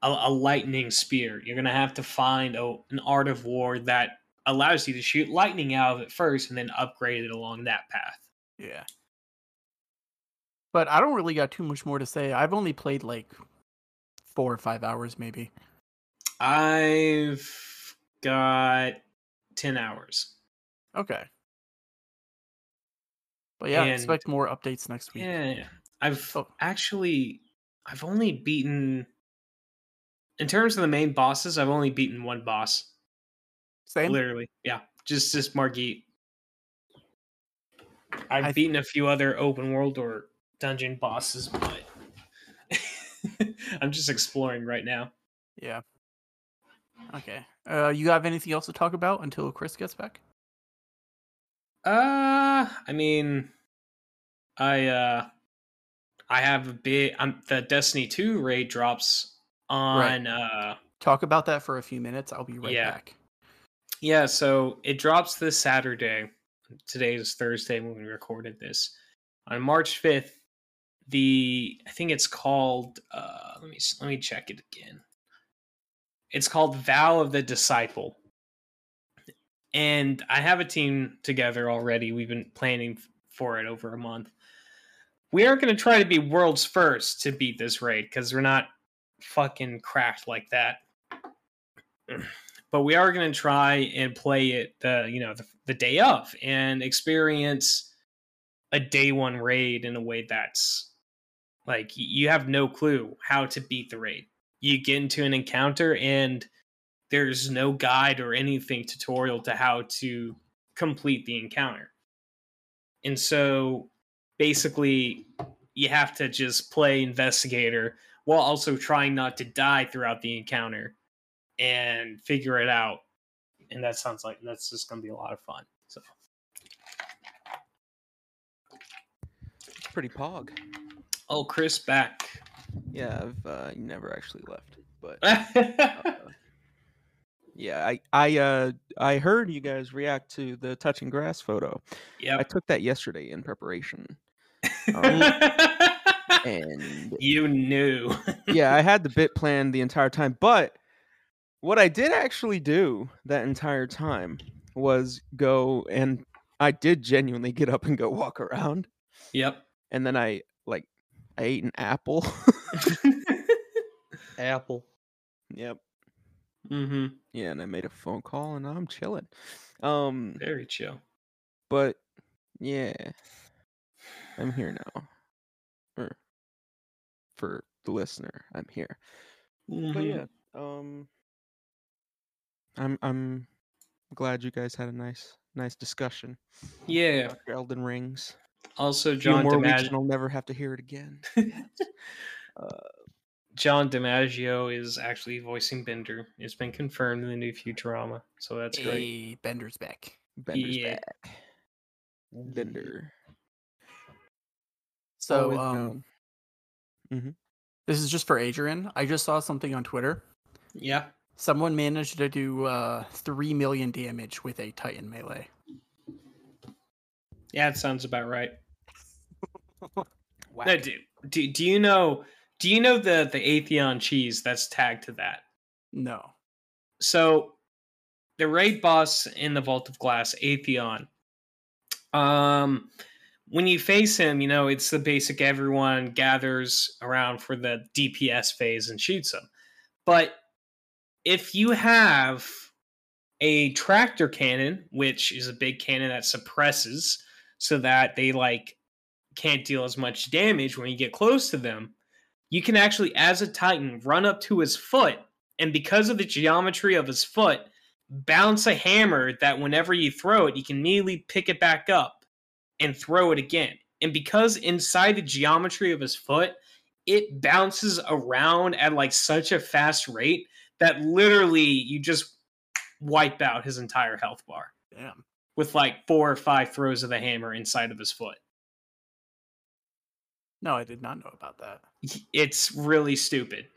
a, a lightning spear, you're going to have to find a, an art of war that allows you to shoot lightning out of it first and then upgrade it along that path. Yeah. But I don't really got too much more to say. I've only played like four or five hours, maybe. I've got 10 hours. Okay. But yeah, And- expect more updates next week. Yeah, yeah. I've Oh. actually I've only beaten in terms of the main bosses, I've only beaten one boss. Same. Literally. Yeah. Just just Margit. I've th- beaten a few other open world or dungeon bosses, but I'm just exploring right now. Yeah. Okay. Uh, you have anything else to talk about until Cris gets back? Uh, I mean, I uh, I have a bit. I'm the Destiny Two raid drops on. uh Talk about that for a few minutes. I'll be right Yeah. back. Yeah, so it drops this Saturday. Today is Thursday when we recorded this. On March 5th, the I think it's called uh let me let me check it again. It's called Vow of the Disciple. And I have a team together already. We've been planning for it over a month. We aren't going to try to be world's first to beat this raid because we're not fucking cracked like that but we are going to try and play it the you know the, the day of and experience a day one raid in a way that's like you have no clue how to beat the raid you get into an encounter and there's no guide or anything tutorial to how to complete the encounter and so basically you have to just play investigator while also trying not to die throughout the encounter and figure it out. And that sounds like that's just going to be a lot of fun. So pretty pog. Oh, Cris back. Yeah, I've uh, never actually left, but uh, yeah, I I uh I heard you guys react to the touching grass photo. Yeah, I took that yesterday in preparation, and you knew. yeah, I had the bit planned the entire time. But what I did actually do that entire time was go and I did genuinely get up and go walk around, yep. and then I I ate an apple. Apple. yep. mm-hmm. Yeah, and I made a phone call, and I'm chilling. Um, Very chill. but yeah, I'm here now. Or for the listener, I'm here. But Mhm. yeah, um, I'm I'm glad you guys had a nice nice discussion. Yeah. Elden Rings. Also, John more weeks, DiMaggio. and I'll never have to hear it again. uh, John DiMaggio is actually voicing Bender. It's been confirmed in the new Futurama, so that's great. Bender's back. Bender's Yeah. back. Bender. So, Always um, down. this is just for Adrian. I just saw something on Twitter. Yeah. Someone managed to do uh, three million damage with a Titan melee. Yeah, it sounds about right. No, do, do, do you know do you know the the Atheon cheese that's tagged to that? No. So the raid boss in the Vault of Glass, Atheon. Um when you face him, you know, it's the basic everyone gathers around for the DPS phase and shoots him. But if you have a tractor cannon, which is a big cannon that suppresses so that they like can't deal as much damage when you get close to them, you can actually, as a Titan, run up to his foot, and because of the geometry of his foot, bounce a hammer that whenever you throw it, you can immediately pick it back up and throw it again. And because inside the geometry of his foot, it bounces around at like such a fast rate that literally you just wipe out his entire health bar Damn. With like four or five throws of the hammer inside of his foot. No, I did not know about that. It's really stupid.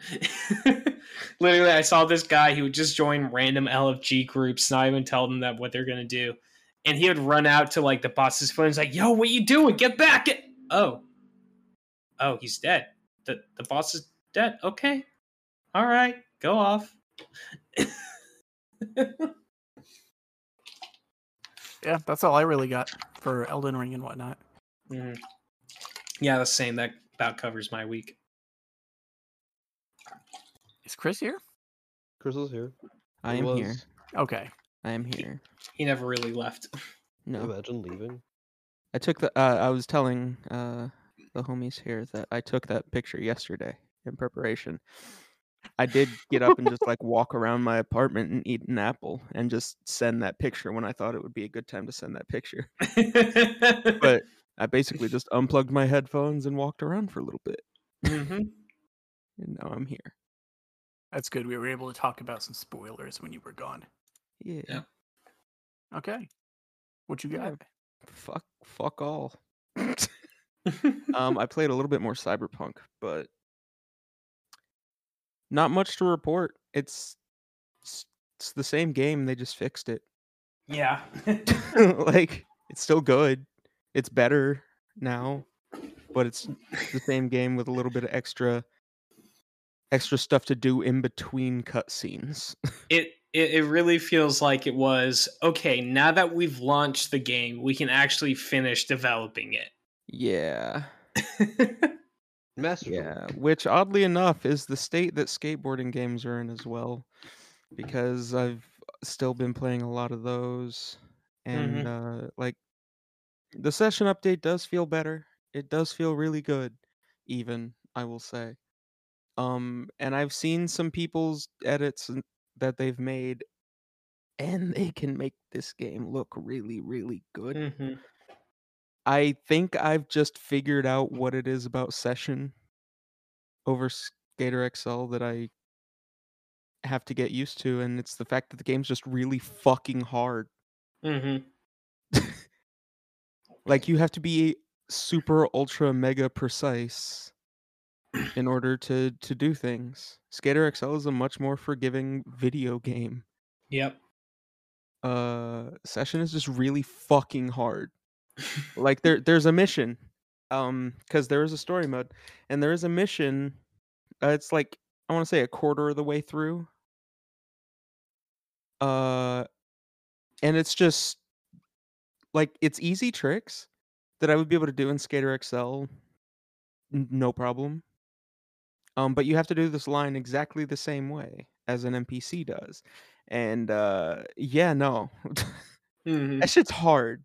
Literally, I saw this guy who would just join random LFG groups, not even tell them that what they're gonna do, and he would run out to like the boss's phone. He's like, "Yo, what you doing? Get back!" Oh, oh, he's dead. the The boss is dead. Okay, all right, go off. Yeah, that's all I really got for Elden Ring and whatnot. Mhm. Yeah, the same. That about covers my week. Is Cris here? Cris is here. I He am here. Okay. I am here. He never really left. No, Imagine leaving. I took the. Uh, I was telling uh, the homies here that I took that picture yesterday in preparation. I did get up and just like walk around my apartment and eat an apple and just send that picture when I thought it would be a good time to send that picture. But I basically just unplugged my headphones and walked around for a little bit, Mhm. and now I'm here. That's good. We were able to talk about some spoilers when you were gone. Yeah. Yeah. Okay. What you Yeah. got? Fuck. Fuck all. um, I played a little bit more Cyberpunk, but not much to report. It's it's, it's the same game. They just fixed it. Yeah. like it's still good. It's better now, but it's the same game with a little bit of extra extra stuff to do in between cutscenes. it, it it really feels like it was okay, now that we've launched the game, we can actually finish developing it yeah. Masterful. Yeah, which oddly enough is the state that skateboarding games are in as well, because I've still been playing a lot of those, and uh, like the session update does feel better. It does feel really good, even I will say. Um, and I've seen some people's edits that they've made, and they can make this game look really, really good. Mhm. I think I've just figured out what it is about Session over Skater XL that I have to get used to, and it's the fact that the game's just really fucking hard. Mhm. Like you have to be super ultra mega precise in order to to do things. Skater XL is a much more forgiving video game. Yep. Uh Session is just really fucking hard. Like there there's a mission um because there is a story mode and there is a mission uh, it's like i want to say a quarter of the way through. Uh and it's just like it's easy tricks that i would be able to do in skater xl n- no problem. Um but you have to do this line exactly the same way as an npc does and uh yeah no. Mhm. that shit's hard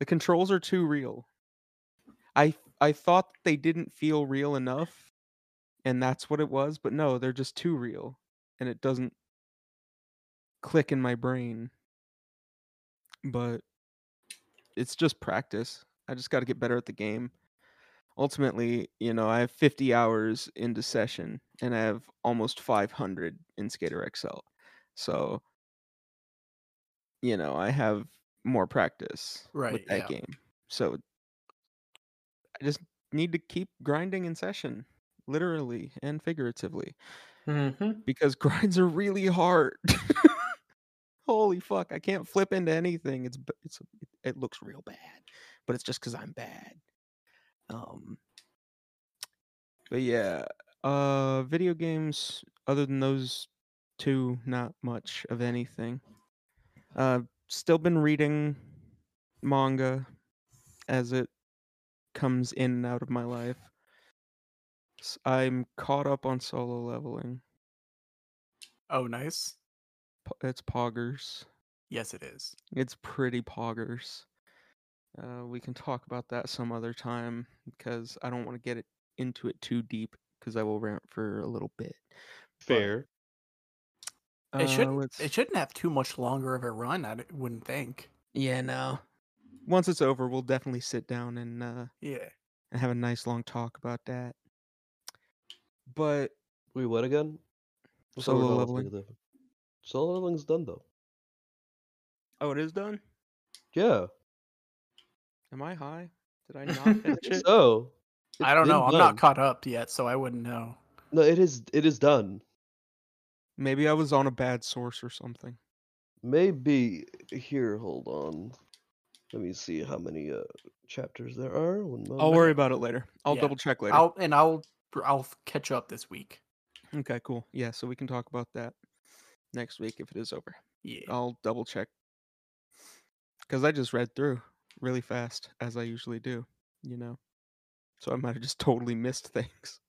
the controls are too real. I I thought they didn't feel real enough, and that's what it was. But no, they're just too real, and it doesn't click in my brain. But it's just practice. I just got to get better at the game. Ultimately, you know, I have 50 hours into session, and I have almost 500 in Skater XL. So, you know, I have more practice right, with that yeah. game. So I just need to keep grinding in session, literally and figuratively, Mhm. because grinds are really hard. Holy fuck! I can't flip into anything. It's it's it, it looks real bad, but it's just because I'm bad. Um. But yeah, uh, video games. Other than those two, not much of anything. Uh, still been reading manga as it comes in and out of my life. I'm caught up on solo leveling. Oh, nice. It's poggers. Yes, it is. It's pretty poggers. Uh, we can talk about that some other time because I don't want to get it into it too deep because I will rant for a little bit. Fair. It Uh, shouldn't. let's- It shouldn't have too much longer of a run. I wouldn't think. Yeah, no. Once it's over, we'll definitely sit down and uh, Yeah. and have a nice long talk about that. But we what again? I thought Solo leveling. Solo leveling's done though. oh, it is done. Yeah. Am I high? Did I I not think finish it? so. I don't know. been I'm not caught up yet, so I wouldn't know. No, it is. It is done. Maybe I was on a bad source or something. Maybe here. Hold on. Let me see how many uh chapters there are. One I'll worry about it later. I'll Yeah. double check later. I'll and I'll I'll catch up this week. Okay, cool. Yeah, so we can talk about that next week if it is over. Yeah. I'll double check. Because I just read through really fast, as I usually do, you know? So I might have just totally missed things.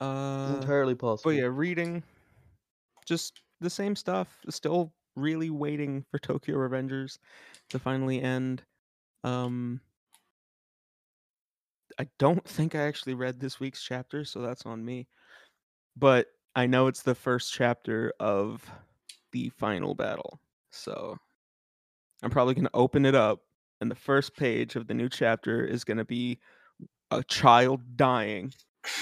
Uh, Entirely possible. but yeah, reading, just the same stuff. Still really waiting for Tokyo Revengers to finally end. Um, I don't think I actually read this week's chapter, so that's on me. But I know it's the first chapter of the final battle. So I'm probably going to open it up, and the first page of the new chapter is going to be a child dying,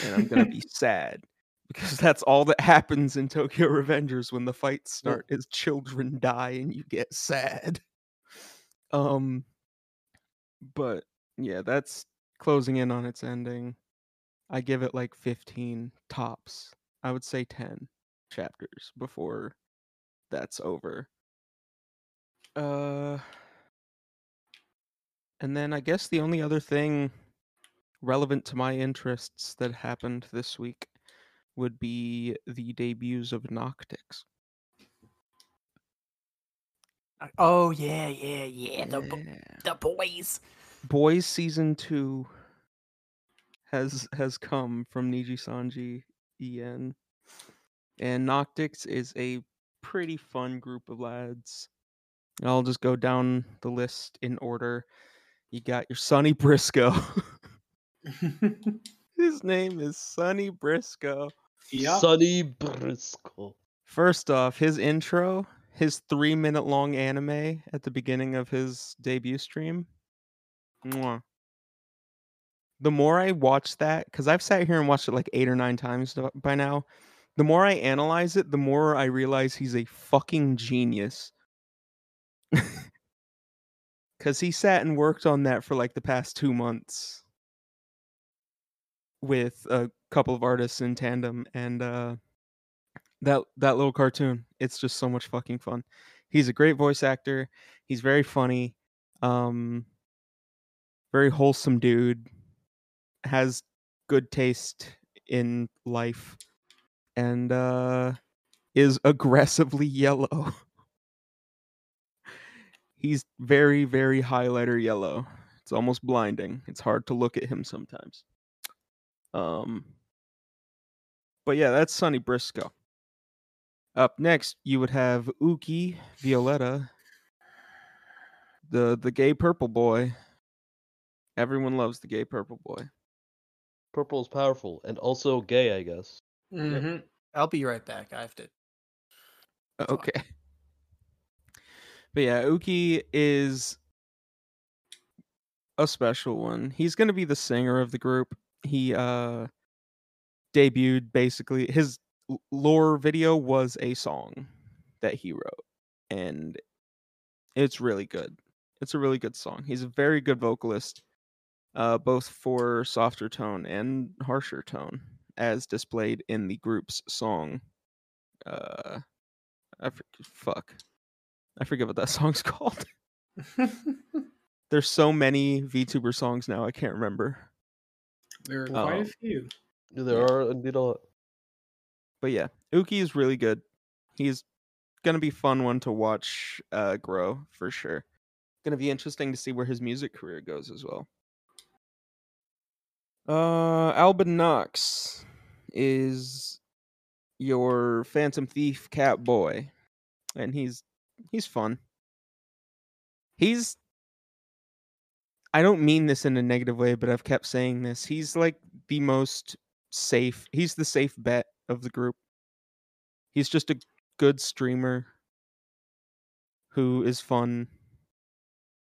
and I'm to be sad because that's all that happens in Tokyo Revengers when the fights start is children die and you get sad. Um but yeah, that's closing in on its ending. I give it like 15 tops. I would say 10 chapters before that's over. Uh, and then I guess the only other thing relevant to my interests that happened this week would be the debuts of Noctyx. Uh, oh yeah, yeah, yeah. The Yeah. the boys. Boys season two has has come from Niji Sanji En. And Noctyx is a pretty fun group of lads. I'll just go down the list in order. You got your Sonny Briscoe. His name is Sonny Briscoe. yep. Sonny Briscoe. First off, his intro, his three minute long anime at the beginning of his debut stream. Mwah. The more I watch that, because I've sat here and watched it like eight or nine times by now, the more I analyze it, the more I realize he's a fucking genius. Because he sat and worked on that for like the past two months with a couple of artists in tandem and uh that that little cartoon it's just so much fucking fun. He's a great voice actor. He's very funny um very wholesome dude has good taste in life and uh is aggressively yellow. He's very very highlighter yellow. It's almost blinding. It's hard to look at him sometimes um but yeah that's sonny briscoe up next, you would have Uki Violeta, the the gay purple boy. Everyone loves the gay purple boy. Purple is powerful and also gay, I guess. Mhm. I'll be right back. I have to. Fuck. Okay. But yeah, Uki is a special one. He's gonna be the singer of the group. He uh debuted basically his lore video was a song that he wrote and it's really good. It's a really good song. He's a very good vocalist uh, both for softer tone and harsher tone as displayed in the group's song uh i for- fuck. I forget what that song's called. There's so many vtuber songs now i can't remember there are quite a few. There are indeed a lot. but yeah, Uki is really good. He's gonna be fun one to watch uh, grow for sure. Gonna be interesting to see where his music career goes as well. Uh, Alban Knox is your Phantom Thief cat boy, and he's he's fun. He's I don't mean this in a negative way, but I've kept saying this. He's like the most safe. He's the safe bet of the group. He's just a good streamer who is fun.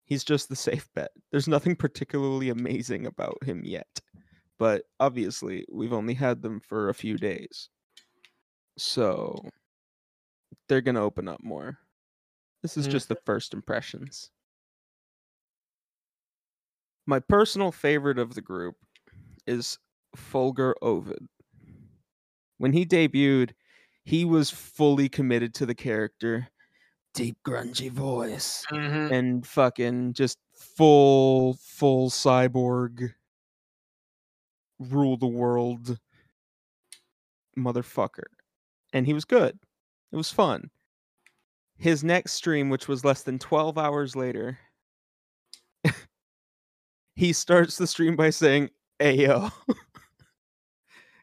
He's just the safe bet. There's nothing particularly amazing about him yet. But obviously, we've only had them for a few days. So they're going to open up more. This is Mhm. just the first impressions. My personal favorite of the group is Fulgur Ovid. When he debuted, he was fully committed to the character. Deep grungy voice Mhm. and fucking just full full cyborg rule the world motherfucker. And he was good. It was fun. His next stream, which was less than 12 hours later, he starts the stream by saying, "Hey yo,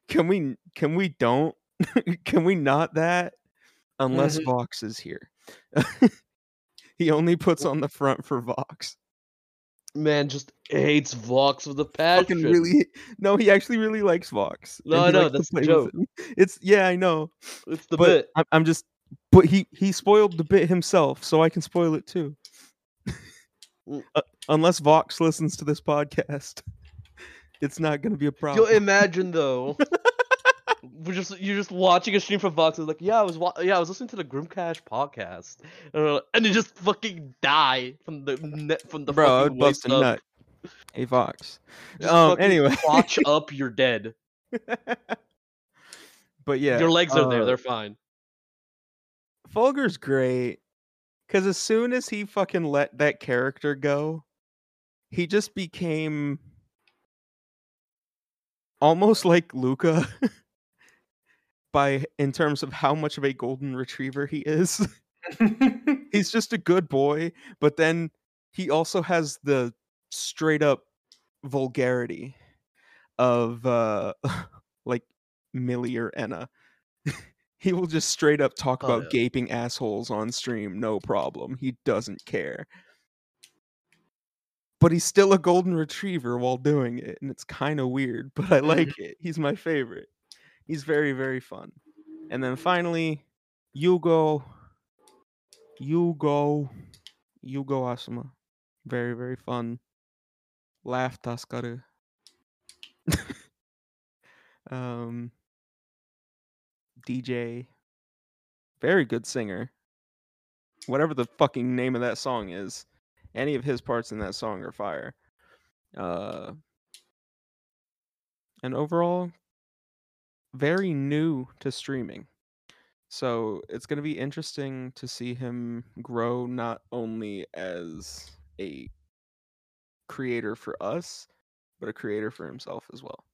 can we can we don't can we not that unless Mhm. Vox is here?" he only puts on the front for Vox. Man just hates Vox with a passion. Fucking really no, he actually really likes Vox. No, I know, that's the joke. It's yeah, I know. It's the but bit. I'm, I'm just but he he spoiled the bit himself, so I can spoil it too. Uh, unless Vox listens to this podcast, it's not going to be a problem. You'll imagine though. We're just you're just watching a stream from Vox. It's like, yeah, I was wa- yeah, I was listening to the GrimCache podcast, uh, and you just fucking die from the net from the Bro, I fucking would bust a up. nut. Hey Vox. Just Um, anyway. watch up, you're dead. but yeah, Your legs are there, uh, they're fine. Fulgur's great because as soon as he fucking let that character go, he just became almost like Luca by in terms of how much of a golden retriever he is. He's just a good boy, but then he also has the straight up vulgarity of uh like Millie or Enna. he will just straight up talk Oh, about yeah. gaping assholes on stream, no problem. He doesn't care. But he's still a golden retriever while doing it, and it's kind of weird, but I like it. He's my favorite. He's very, very fun. And then finally, Yugo. Yugo. Yugo Asuma. Very, very fun. Laugh Taskaru. um DJ. Very good singer. Whatever the fucking name of that song is, any of his parts in that song are fire. Uh and overall very new to streaming. So it's going to be interesting to see him grow not only as a creator for us, but a creator for himself as well.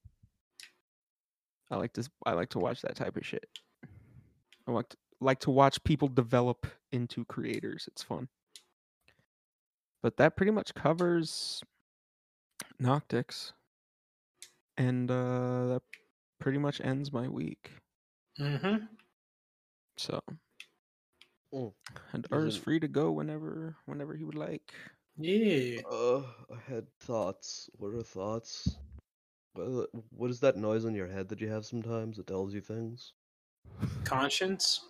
I like to I like to watch that type of shit. I like to, like to watch people develop into creators. It's fun. But that pretty much covers Noctyx. And uh that pretty much ends my week. mm-hmm. So Mm. and Ur is free to go whenever whenever he would like. Yeah. Uh, I had thoughts. What are thoughts? What is, what is that noise in your head that you have sometimes that tells you things? Conscience.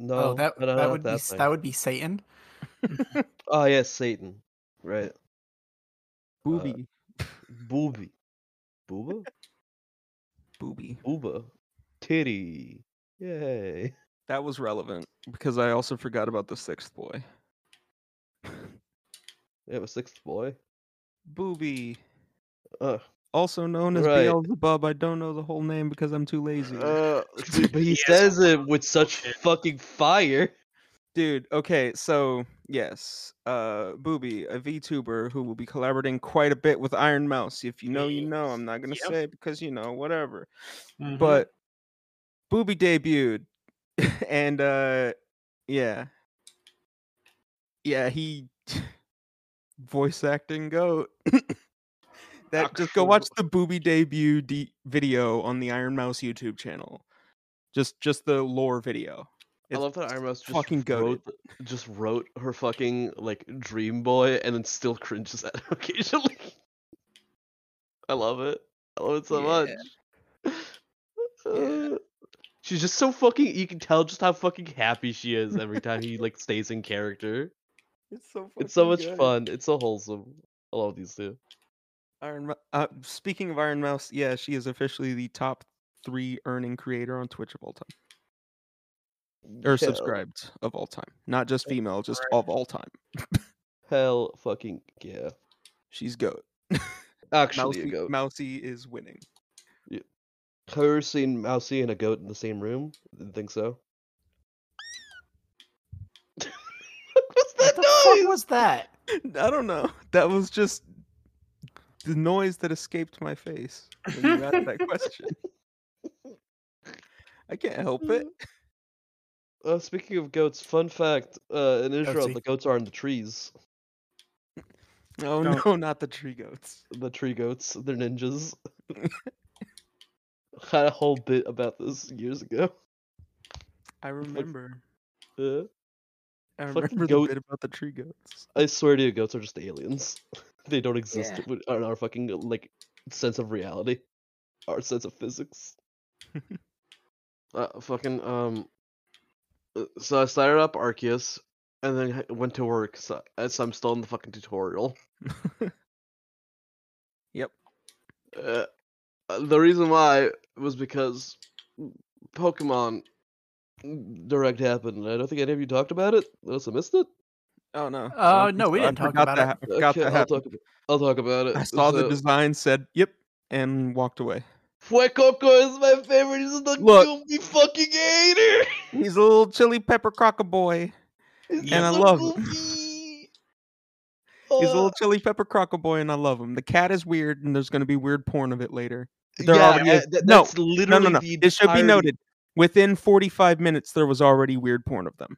No, oh, that no, no, that would be that s- thing. that would be Satan. Oh yes, Satan. Right. Booby. Booby. Booba? Booby. Booba. Titty. Yay. That was relevant because I also forgot about the sixth boy. We have a sixth boy. Booby. Uh, Also known as Right. Beelzebub. I don't know the whole name because I'm too lazy. uh, but he He has says it with such fucking fire. Dude, okay, so yes, uh Booby, a VTuber who will be collaborating quite a bit with Iron Mouse. If you know, you know. I'm not gonna Yep. say because you know, whatever. Mhm. But Booby debuted and uh yeah. Yeah, he voice acting goat. that just go watch the Booby debut de- video on the Iron Mouse YouTube channel. Just just the lore video. I love that Iron Mouse just fucking wrote, goated. just wrote her fucking like Dream Boy and then still cringes at it occasionally. I love it. I love it so much. Yeah. Uh, She's just so fucking. You can tell just how fucking happy she is every time he like stays in character. It's so fun. It's so much good. fun. It's so wholesome. I love these two. Iron uh, speaking of Iron Mouse, yeah, she is officially the top three earning creator on Twitch of all time, or Hell- subscribed of all time, not just female, just of all time. Hell, fucking yeah. She's goat. Actually, a Mousy, goat. Mousy is winning. Her seeing Mousy and a goat in the same room? Didn't think so. What's that What the fuck noise? was that? I don't know. That was just the noise that escaped my face when you asked that question. I can't help it. Uh, speaking of goats, fun fact: uh, in Israel, Goatsy. the goats are in the trees. Oh Don't- no, not the tree goats. The tree goats, they're ninjas. Had a whole bit about this years ago. I remember. Uh, I remember the goat- bit about the tree goats. I swear to you, goats are just aliens. they don't exist Yeah. with our, our fucking like sense of reality, our sense of physics. uh, fucking um. So I started up Arceus, and then went to work. So, so I'm still in the fucking tutorial. yep. Uh, uh, the reason why was because Pokemon Direct happened. I don't think any of you talked about it. Unless I missed it. Oh no. Uh, I no, we didn't talk about that, it. I okay, I'll, talk. About, I'll talk about it. I saw the design, said "Yep," and walked away. Fuecoco is my favorite. He's the Look. goofy fucking hater. He's a little chili pepper crockaboy. He's And I so love him. goofy. He's a little chili pepper crocker boy, and I love him. The cat is weird, and there's going to be weird porn of it later. There yeah, already is. th- No, that's No, literally no, no. the It should be noted. Within 45 minutes, there was already weird porn of them.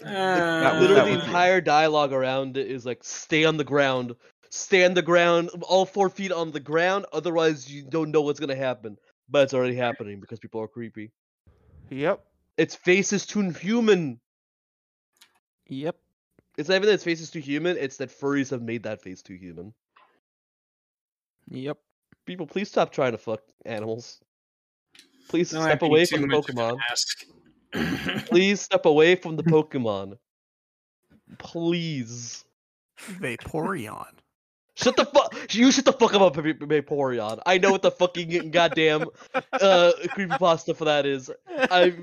Uh, that Literally, was the weird. entire dialogue around it is like, "Stay on the ground, stay on the ground, all four feet on the ground. Otherwise, you don't know what's gonna happen." But it's already happening because people are creepy. Yep. Its face is too human. Yep. It's not even that its face is too human. It's that furries have made that face too human. Yep. People, please stop trying to fuck animals. Please Don't step have to be away from the much of an Pokemon. Please step away from the Pokemon. Please. Vaporeon. Shut the fuck. You shut the fuck up, Va- Va- Vaporeon. I know what the fucking goddamn uh creepypasta for that is. I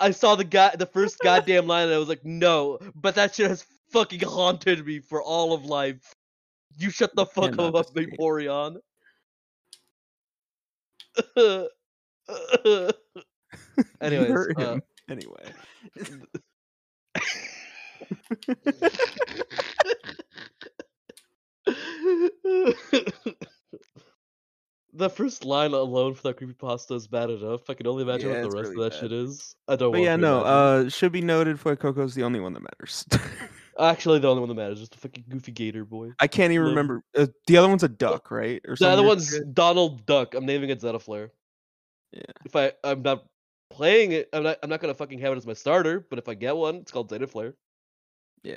I saw the guy the first goddamn line and I was like, no. But that shit has fucking haunted me for all of life. You shut the fuck up. Vaporeon. Anyways, hurt uh, him. Anyway. the first line alone for that creepypasta is bad enough. I can only imagine Yeah, what the rest really of that bad. shit is. I don't But want yeah, to no. imagine. Uh, should be noted. Fuecoco's the only one that matters. Actually, the only one that matters is the fucking goofy gator boy. I can't even Love- remember. Uh, the other one's a duck, right? Or The other something? one's Donald Duck. I'm naming it Zetaflare. Yeah. If I I'm not playing it, I'm not I'm not gonna fucking have it as my starter. But if I get one, it's called Zetaflare. Yeah.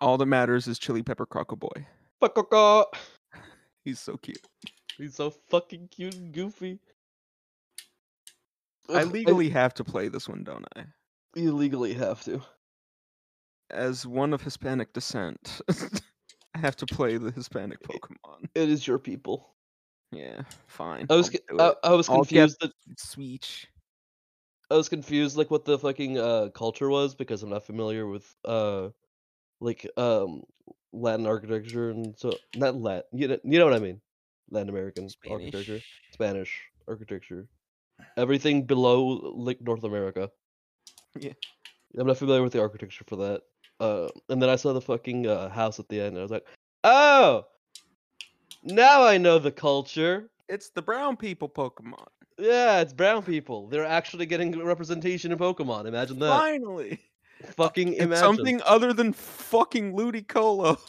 All that matters is Chili Pepper Crockaboy. Fuck He's so cute. He's so fucking cute and goofy. I legally have to play this one, don't I? you legally have to. As one of Hispanic descent, I have to play the Hispanic Pokemon. It is your people. Yeah, fine. I was do I, was confused that. I was confused like what the fucking uh culture was because I'm not familiar with uh like um Latin architecture and so not Latin you know, you know what I mean Latin American architecture Spanish. Spanish architecture everything below like North America Yeah. I'm not familiar with the architecture for that uh and then I saw the fucking uh, house at the end and I was like oh now I know the culture It's the brown people Pokemon. yeah it's brown people they're actually getting representation in Pokemon imagine that Finally. Fucking It's imagine something other than fucking Ludicolo.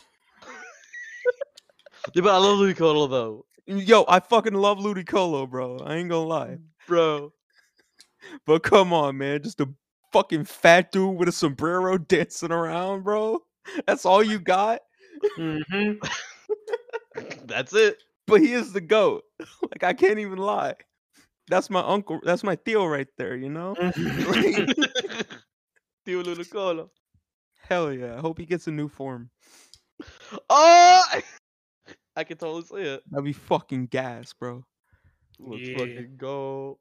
Yeah, but I love Ludicolo though, Yo, I fucking love Ludicolo, bro. I ain't gonna lie. bro. But come on, man. Just a fucking fat dude with a sombrero dancing around, bro. That's all you got? hmm That's it. But he is the GOAT. Like, I can't even lie. That's my uncle. That's my Theo right there, you know? Tío Ludicolo. Hell yeah. I hope he gets a new form. Oh, I can totally see it. That'd be fucking gas, bro. Let's Yeah. fucking go.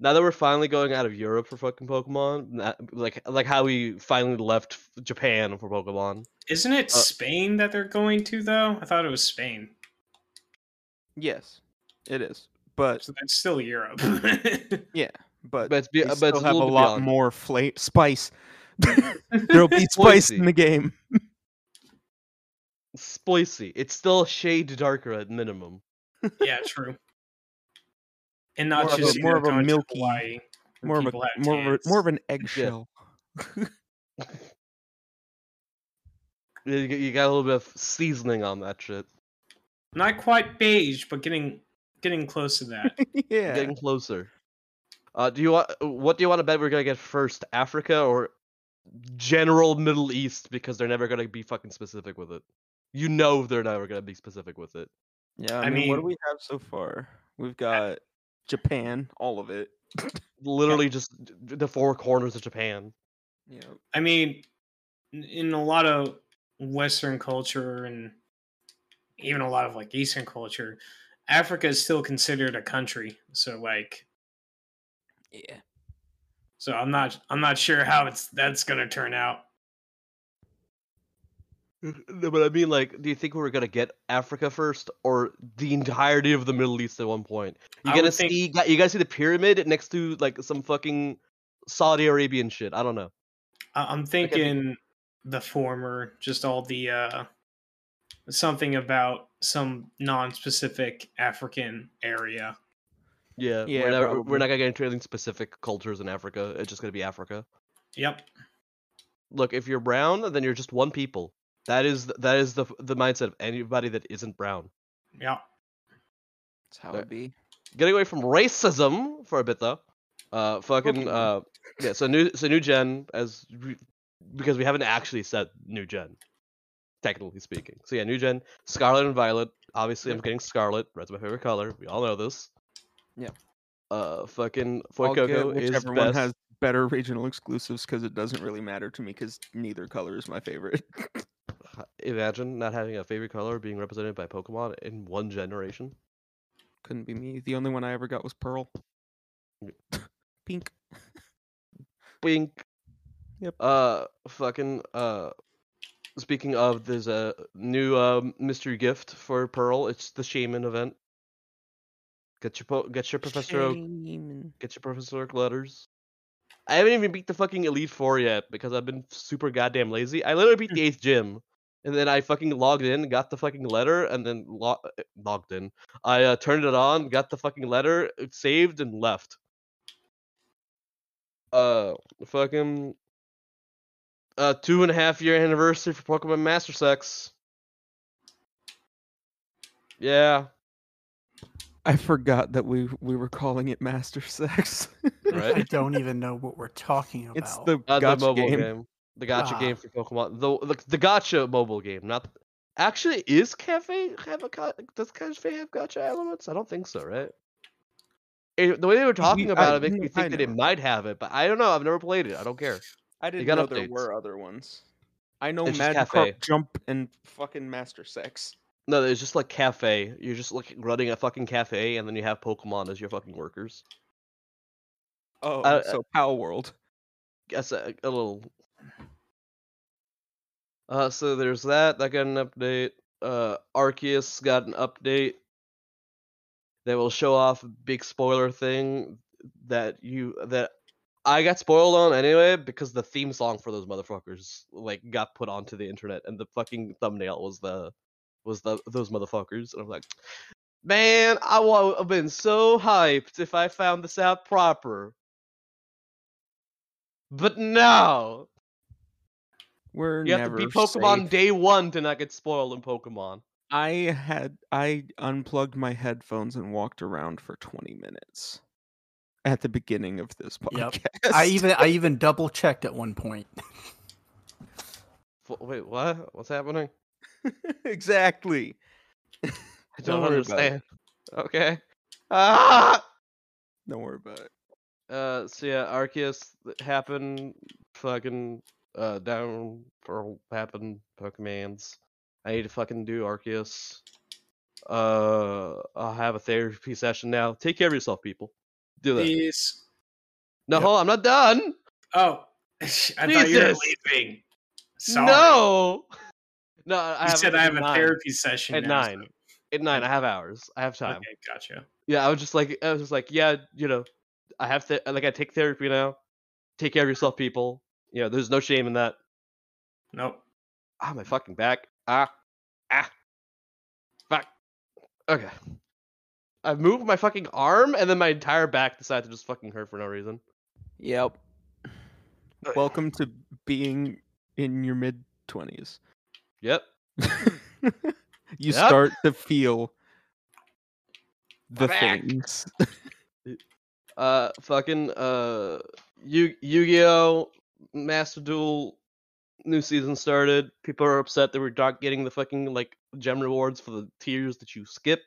Now that we're finally going out of Europe for fucking Pokemon, na- like like how we finally left Japan for Pokemon. Isn't it Uh, Spain that they're going to though? I thought it was Spain. Yes, it is. But So that's still Europe. yeah, but, But it's be- but still it's a have a little lot beyond. more fla- spice. There'll be spice in the game. Spicy. It's still a shade darker at minimum. yeah, true. And not More of a- just more of a milky- Hawaii, More of a have more of a, more of an eggshell. You, you got a little bit of seasoning on that shit. not quite beige, but getting getting close to that. yeah. Getting closer. Uh, do you want? What do you want to bet we're gonna get first, Africa or general Middle East? Because they're never gonna be fucking specific with it. You know they're never gonna be specific with it. Yeah, I, I mean, what do we have so far? We've eh got Japan, all of it. Literally just the four corners of Japan. Yeah. I mean, in- in a lot of Western culture and even a lot of like Eastern culture, Africa is still considered a country. So like, Yeah. So I'm not I'm not sure how it's that's gonna turn out. No, but I mean, like, do you think we're gonna get Africa first, or the entirety of the Middle East at one point? You gonna would think- see? You guys see the pyramid next to like some fucking Saudi Arabian shit? I don't know. I'm thinking the former, just all the uh something about some non-specific African area. Yeah, Yeah, we're, never, we're not gonna get into anything specific cultures in Africa. It's just gonna be Africa. Yep. Look, if you're brown, then you're just one people. That is that is the the mindset of anybody that isn't brown. Yeah. That's how There- it be. Getting away from racism for a bit though. Uh, fucking Pokemon. uh, yeah. So new so new gen as we, because we haven't actually said new gen, technically speaking. So yeah, new gen. Scarlet and Violet. Obviously, I'm getting Scarlet. Red's my favorite color. We all know this. Yep. Uh, fucking I'll Foy get Coco is whichever best. has better regional exclusives because it doesn't really matter to me because neither color is my favorite. Imagine not having a favorite color being represented by Pokemon in one generation. Couldn't be me. The only one I ever got was Pearl. Pink. Pink. Yep. Uh, fucking. Uh, speaking of, there's a new um, mystery gift for Pearl. It's the Shaymin event. Get your po- get your Professor Oak, get your Professor Oak letters. I haven't even beat the fucking Elite Four yet because I've been super goddamn lazy. I literally beat the eighth gym, and then I fucking logged in, got the fucking letter, and then lo- uh, logged in. I uh, turned it on, got the fucking letter, it saved, and left. Uh, fucking. Uh, two and a half year anniversary for Pokemon Master Sex. Yeah, I forgot that we we were calling it Master Sex. right? I don't even know what we're talking about. it's the Uh, the gacha mobile game. game. The gacha Ah. game for Pokemon. The, the the gacha mobile game. Not actually is Cafe have a does Cafe have gacha elements? I don't think so, right? It- the way they were talking I- about it makes me I think that it might have it, but I don't know. I've never played it. I don't care. I didn't got know there were other ones. I know It's just Magikarp Jump and fucking Master Sex. No, it's just like cafe. You're just like running a fucking cafe, and then you have Pokemon as your fucking workers. Oh, Uh, so Pal World. Guess a, a little. Uh, so there's that. That got an update. Uh, Arceus got an update. That will show off a big spoiler thing that you that I got spoiled on anyway because the theme song for those motherfuckers like got put onto the internet and the fucking thumbnail was the was the those motherfuckers and I'm like, man, I would have been so hyped if I found this out proper. But no, We're you have to be Pokemon safe. day one to not get spoiled in Pokemon. I had I unplugged my headphones and walked around for 20 minutes at the beginning of this Yep. podcast. I even I even double checked at one point. F- Wait, what? What's happening? exactly. I Don't don't worry about it. understand. Okay. Ah! Don't worry about it. Uh, so yeah, Arceus th- happened. Fucking uh, down for happened. Pokemans. I need to fucking do Arceus. Uh, I'll have a therapy session now. Take care of yourself, people. Do that. Please. No, Yep. hold on, I'm not done. Oh, I thought you were leaving. Sorry. No. No, I You said I have a nine. therapy session At now, nine. so- At nine, I have hours. I have time. Okay, gotcha. Yeah, I was just like, I was just like, yeah, you know, I have to, like, I take therapy now. Take care of yourself, people. You know, there's no shame in that. Nope. Ah, my fucking back. Ah, ah, fuck. Okay. I moved my fucking arm, and then my entire back decided to just fucking hurt for no reason. Yep. Welcome to being in your mid 20s. Yep. you Yep. start to feel the back. things. Uh, fucking uh, Yu Yu-Gi-Oh! Master Duel new season started. People are upset that we're not getting the fucking like gem rewards for the tiers that you skip,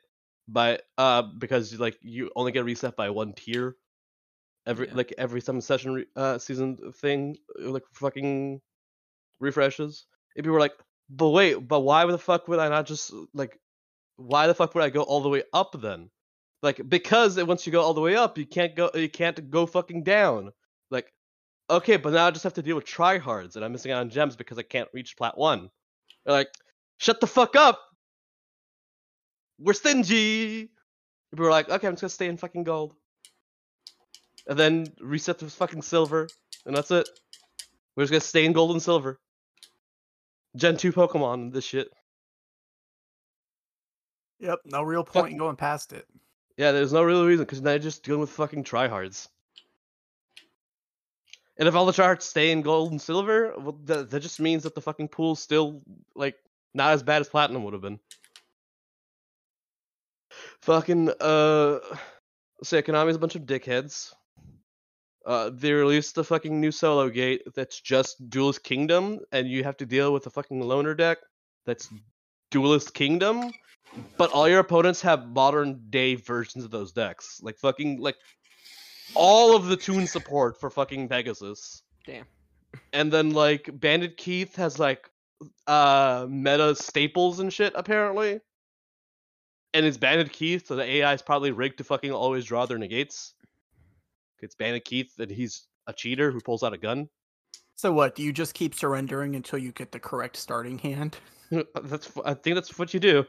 by uh because like you only get reset by one tier. Every Yeah. like every some session re- uh season thing like fucking refreshes. If people were like, but wait, but why the fuck would I not just like why the fuck would I go all the way up then? Like because once you go all the way up, you can't go you can't go fucking down. Like okay, but now I just have to deal with tryhards and I'm missing out on gems because I can't reach plat 1. They're like, shut the fuck up. We're stingy. People were like, okay, I'm just gonna stay in fucking gold. And then reset to fucking silver, and that's it. We're just gonna stay in gold and silver. Gen 2 Pokemon this shit. Yep, no real point in going past it. Yeah, there's no real reason because now you're just dealing with fucking tryhards. And if all the tryhards stay in gold and silver, well, that, that just means that the fucking pool's still like not as bad as platinum would have been. Fucking uh, say Konami's a bunch of dickheads. Uh, they released the fucking new solo gate that's just Duelist Kingdom, and you have to deal with a fucking loaner deck that's Duelist Kingdom, but all your opponents have modern day versions of those decks. Like fucking like all of the Toon support for fucking Pegasus. Damn. And then like Bandit Keith has like uh meta staples and shit apparently. And it's Bandit Keith, so the AI is probably rigged to fucking always draw their negates. It's Bandit Keith and he's a cheater who pulls out a gun. So what? Do you just keep surrendering until you get the correct starting hand? that's I think that's what you do.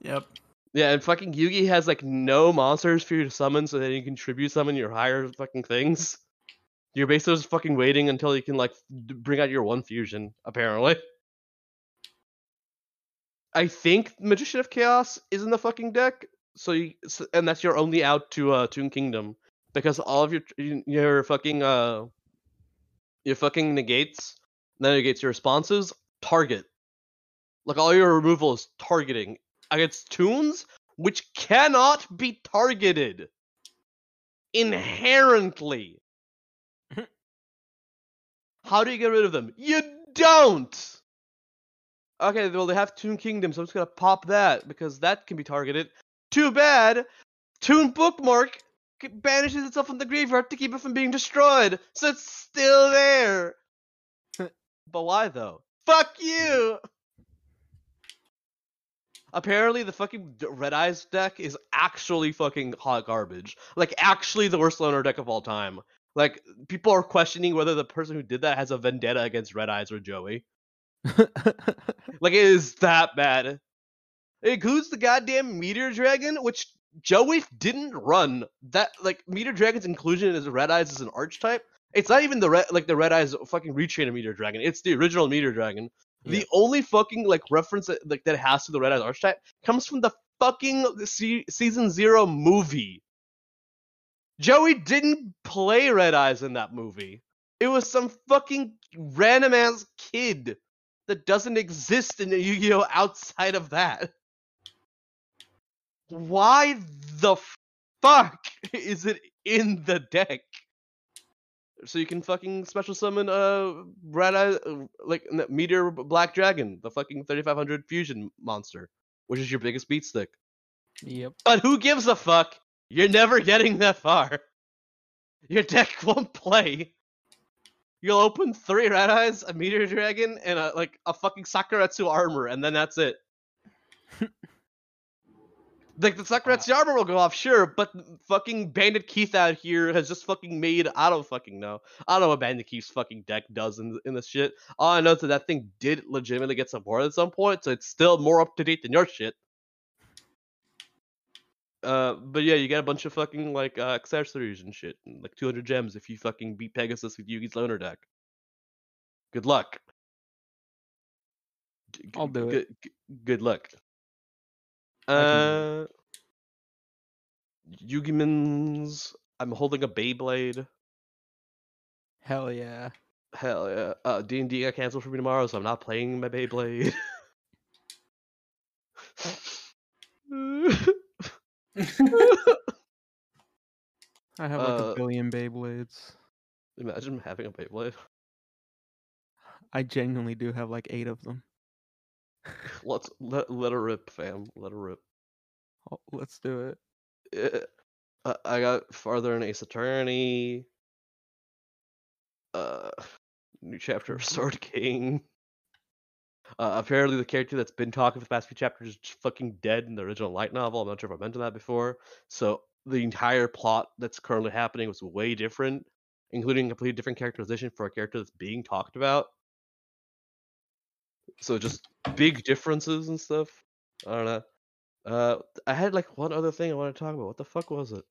Yep. Yeah, and fucking Yugi has like no monsters for you to summon, so then you can tribute summon your higher fucking things. You're basically just fucking waiting until you can like bring out your one fusion. Apparently, I think Magician of Chaos is in the fucking deck, so you so, and that's your only out to uh Toon Kingdom because all of your your fucking uh your fucking negates, then negates your responses target. Like all your removal is targeting against Toons which cannot be targeted inherently. How do you get rid of them? You don't. Okay, well they have Toon Kingdom, so I'm just gonna pop that because that can be targeted. Too bad. Toon Bookmark banishes itself from the graveyard to keep it from being destroyed, so it's still there. but why though? Fuck you. Apparently, the fucking Red Eyes deck is actually fucking hot garbage. Like, actually, the worst loaner deck of all time. Like, people are questioning whether the person who did that has a vendetta against Red Eyes or Joey. Like, it is that bad. It includes the goddamn Meteor Dragon, which Joey didn't run. That like Meteor Dragon's inclusion as Red Eyes as an archetype. It's not even the red like the Red Eyes fucking retrain of Meteor Dragon. It's the original Meteor Dragon. Yeah. The only fucking like reference that like that has to the Red Eyes archetype comes from the fucking se- season zero movie. Joey didn't play Red Eyes in that movie. It was some fucking random ass kid that doesn't exist in the Yu-Gi-Oh outside of that. Why the fuck is it in the deck? So you can fucking special summon uh red eye uh, like meteor black dragon, the fucking 3500 fusion monster, which is your biggest beat stick. yep. But who gives a fuck? You're never getting that far. Your deck won't play. You'll open three red eyes, a meteor dragon, and a like a fucking Sakuretsu armor, and then that's it. Like the Sakuretsu armor will go off, sure, but fucking Bandit Keith out here has just fucking made I don't fucking know. I don't know what Bandit Keith's fucking deck does in in this shit. All I know is that that thing did legitimately get support at some point, so it's still more up to date than your shit. Uh, but yeah, you get a bunch of fucking like uh, accessories and shit, and like 200 gems if you fucking beat Pegasus with Yugi's loaner deck. Good luck. G- g- I'll do it. G- good luck. Uh, Yugimans. I'm holding a Beyblade. Hell yeah. Hell yeah. Uh, D and D got canceled for me tomorrow, so I'm not playing my Beyblade. I have like Uh, a billion Beyblades. Imagine having a Beyblade. I genuinely do have like eight of them. Let's let let her rip, fam. Let her rip. Oh, let's do it. Uh, I got farther in Ace Attorney. Uh, new chapter of Sword King. Uh, apparently, the character that's been talking for the past few chapters is fucking dead in the original light novel. I'm not sure if I mentioned that before. So the entire plot that's currently happening was way different, including a completely different characterization for a character that's being talked about. So just big differences and stuff. I don't know. Uh, I had like one other thing I want to talk about. What the fuck was it?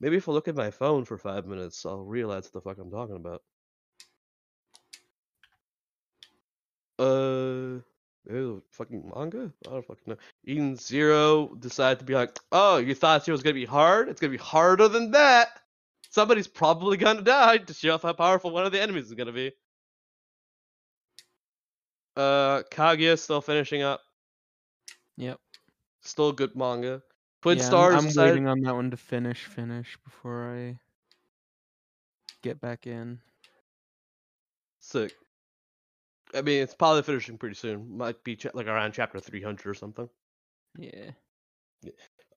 Maybe if I look at my phone for five minutes, I'll realize what the fuck I'm talking about. Uh, ew, fucking manga? I don't fucking know. Eden Zero decided to be like, oh, you thought Zero was gonna be hard? It's gonna be harder than that. Somebody's probably gonna die to show off how powerful one of the enemies is gonna be. Uh, Kaguya still finishing up. Yep. Still a good manga. Twin Yeah, I'm- I'm, decided- waiting on that one to finish finish before I get back in. Sick. I mean, it's probably finishing pretty soon. Might be cha- like around chapter 300 or something. Yeah.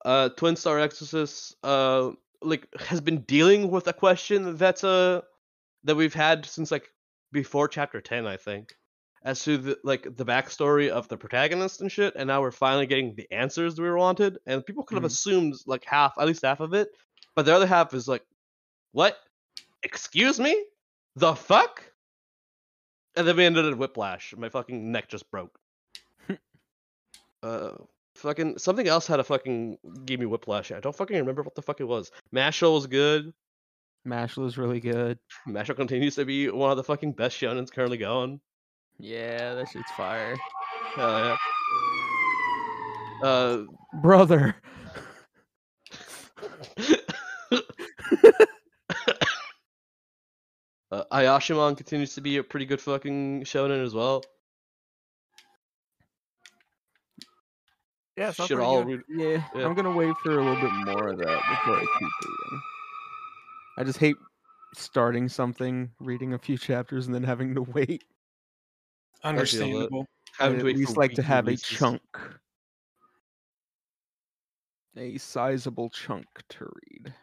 Uh, Twin Star Exorcist, uh, like has been dealing with a question that's uh that we've had since like before chapter 10, I think, as to the like the backstory of the protagonist and shit. And now we're finally getting the answers we wanted. And people could have Mhm. assumed like half, at least half of it, but the other half is like, what? Excuse me? The fuck? And then we ended at Whiplash. My fucking neck just broke. uh, fucking something else had a fucking gave me Whiplash. I don't fucking remember what the fuck it was. Mashle was good. Mashle is really good. Mashle continues to be one of the fucking best shonens currently going. Yeah, that shit's fire. Hell yeah. Uh, Brother. uh, Ayashimon continues to be a pretty good fucking shonen as well. Yeah, Should all read- Yeah, Yeah. I'm gonna wait for a little bit more of that before I keep reading. I just hate starting something, reading a few chapters, and then having to wait. Understandable. I having at least like to weekly have a chunk, a sizable chunk to read.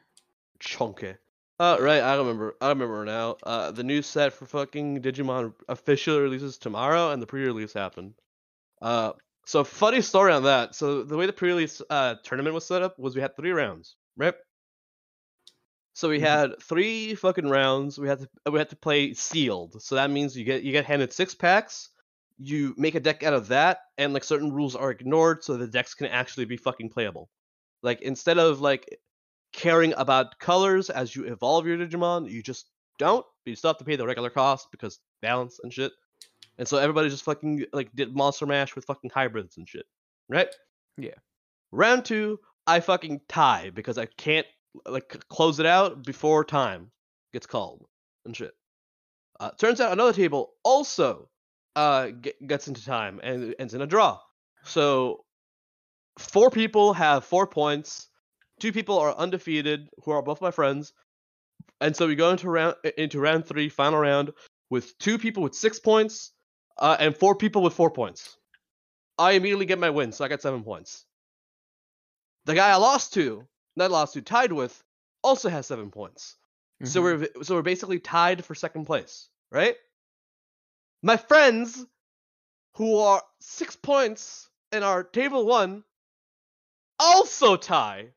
Chunky. Uh, right, I remember. I remember now. Uh, the new set for fucking Digimon officially releases tomorrow, and the pre-release happened. Uh, so funny story on that. So the way the pre-release uh tournament was set up was we had three rounds, right? So we Mhm. had three fucking rounds. We had to we had to play sealed. So that means you get you get handed six packs. You make a deck out of that, and like certain rules are ignored, so the decks can actually be fucking playable. Like instead of like caring about colors as you evolve your Digimon, you just don't. But you still have to pay the regular cost because balance and shit. And so everybody just fucking like did Monster Mash with fucking hybrids and shit, right? Yeah. Round two, I fucking tie because I can't like close it out before time gets called and shit. Uh, turns out another table also uh get, gets into time and ends in a draw. So four people have four points. Two people are undefeated, who are both my friends, and so we go into round into round three, final round, with two people with six points, uh, and four people with four points. I immediately get my win, so I got seven points. The guy I lost to, lost to, tied with, also has seven points. So Mhm. we're so we're basically tied for second place, right? My friends, who are six points in our table one, also tie.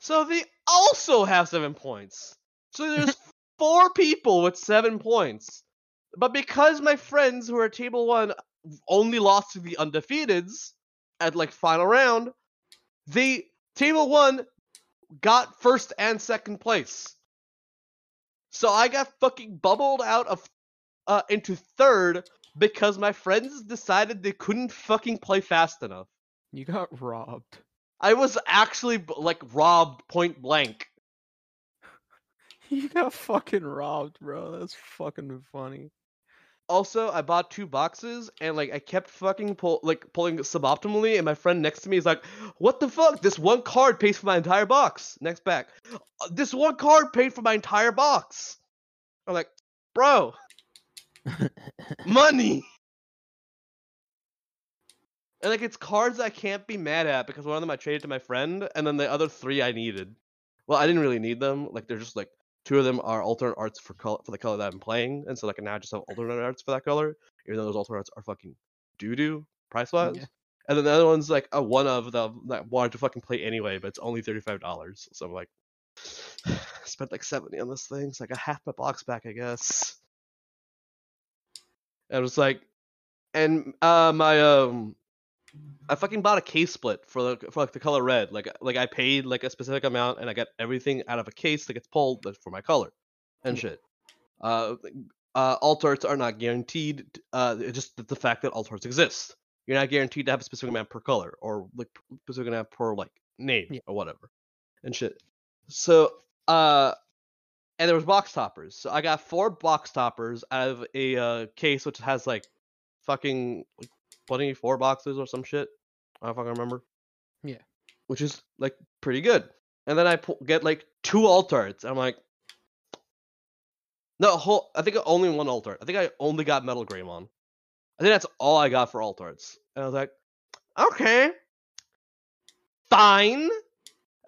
So they also have seven points. So there's four people with seven points. But because my friends who are table one only lost to the undefeateds at like final round, they table one got first and second place. So I got fucking bubbled out of uh into third because my friends decided they couldn't fucking play fast enough. You got robbed. I was actually like robbed point blank. You got fucking robbed, bro. That's fucking funny. Also, I bought two boxes and like I kept fucking pull like pulling suboptimally, and my friend next to me is like, "What the fuck? This one card pays for my entire box." Next back, "Uh, this one card paid for my entire box. I'm like, bro, money. And like it's cards I can't be mad at because one of them I traded to my friend, and then the other three I needed. Well, I didn't really need them. Like they're just like two of them are alternate arts for color for the color that I'm playing, and so like I now just have alternate arts for that color, even though those alternate arts are fucking doo doo price wise. Yeah. And then the other one's like a one of them that wanted to fucking play anyway, but it's only thirty five dollars. So I'm like, I spent like seventy on this thing, so I got half my box back, I guess. And I was like, and uh, my um, I fucking bought a case split for the for like the color red. Like like I paid like a specific amount, and I got everything out of a case that gets pulled for my color, and shit. Uh, uh, alt arts are not guaranteed. Uh, just the fact that alt arts exist. You're not guaranteed to have a specific amount per color or like specific amount per like name Yeah. or whatever, and shit. So uh, and there was box toppers. So I got four box toppers out of a uh, case which has like fucking like 24 boxes or some shit. I don't fucking remember. Yeah. Which is like pretty good. And then I get like two alt arts. I'm like, no, whole. I think only one alt art. I think I only got Metal Greymon. I think that's all I got for alt arts. And I was like, okay, fine.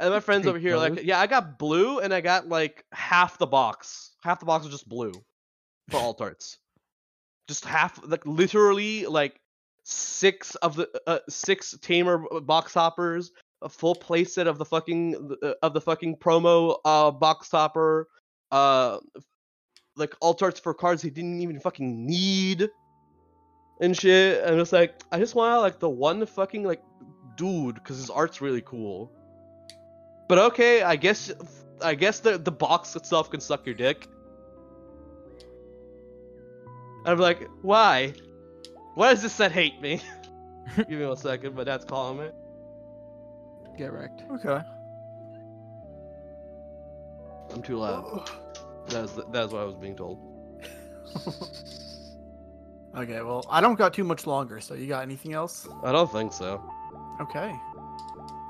And my friends over here are like, yeah, I got blue and I got like half the box. Half the box was just blue for alt arts. Just half, like literally, like six of the uh, six tamer box hoppers, a full playset of the fucking uh, of the fucking promo uh box topper, uh, like alt arts for cards he didn't even fucking need, and shit. And it's like, I just want like the one fucking like dude because his art's really cool. But okay, I guess I guess the the box itself can suck your dick. I'm like, why? Why does this set hate me? Give me one second, but that's calling me. Get wrecked. Okay. I'm too loud. That's that's what I was being told. Okay, well, I don't got too much longer, so you got anything else? I don't think so. Okay.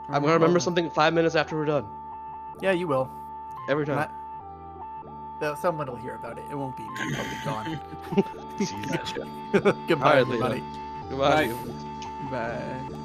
I'm gonna remember something five minutes after we're done. Yeah, you will. Every time. Not- Though someone will hear about it. It won't be me. I'll be gone. Jesus. Goodbye, Alright, Leo. everybody. Goodbye. Bye.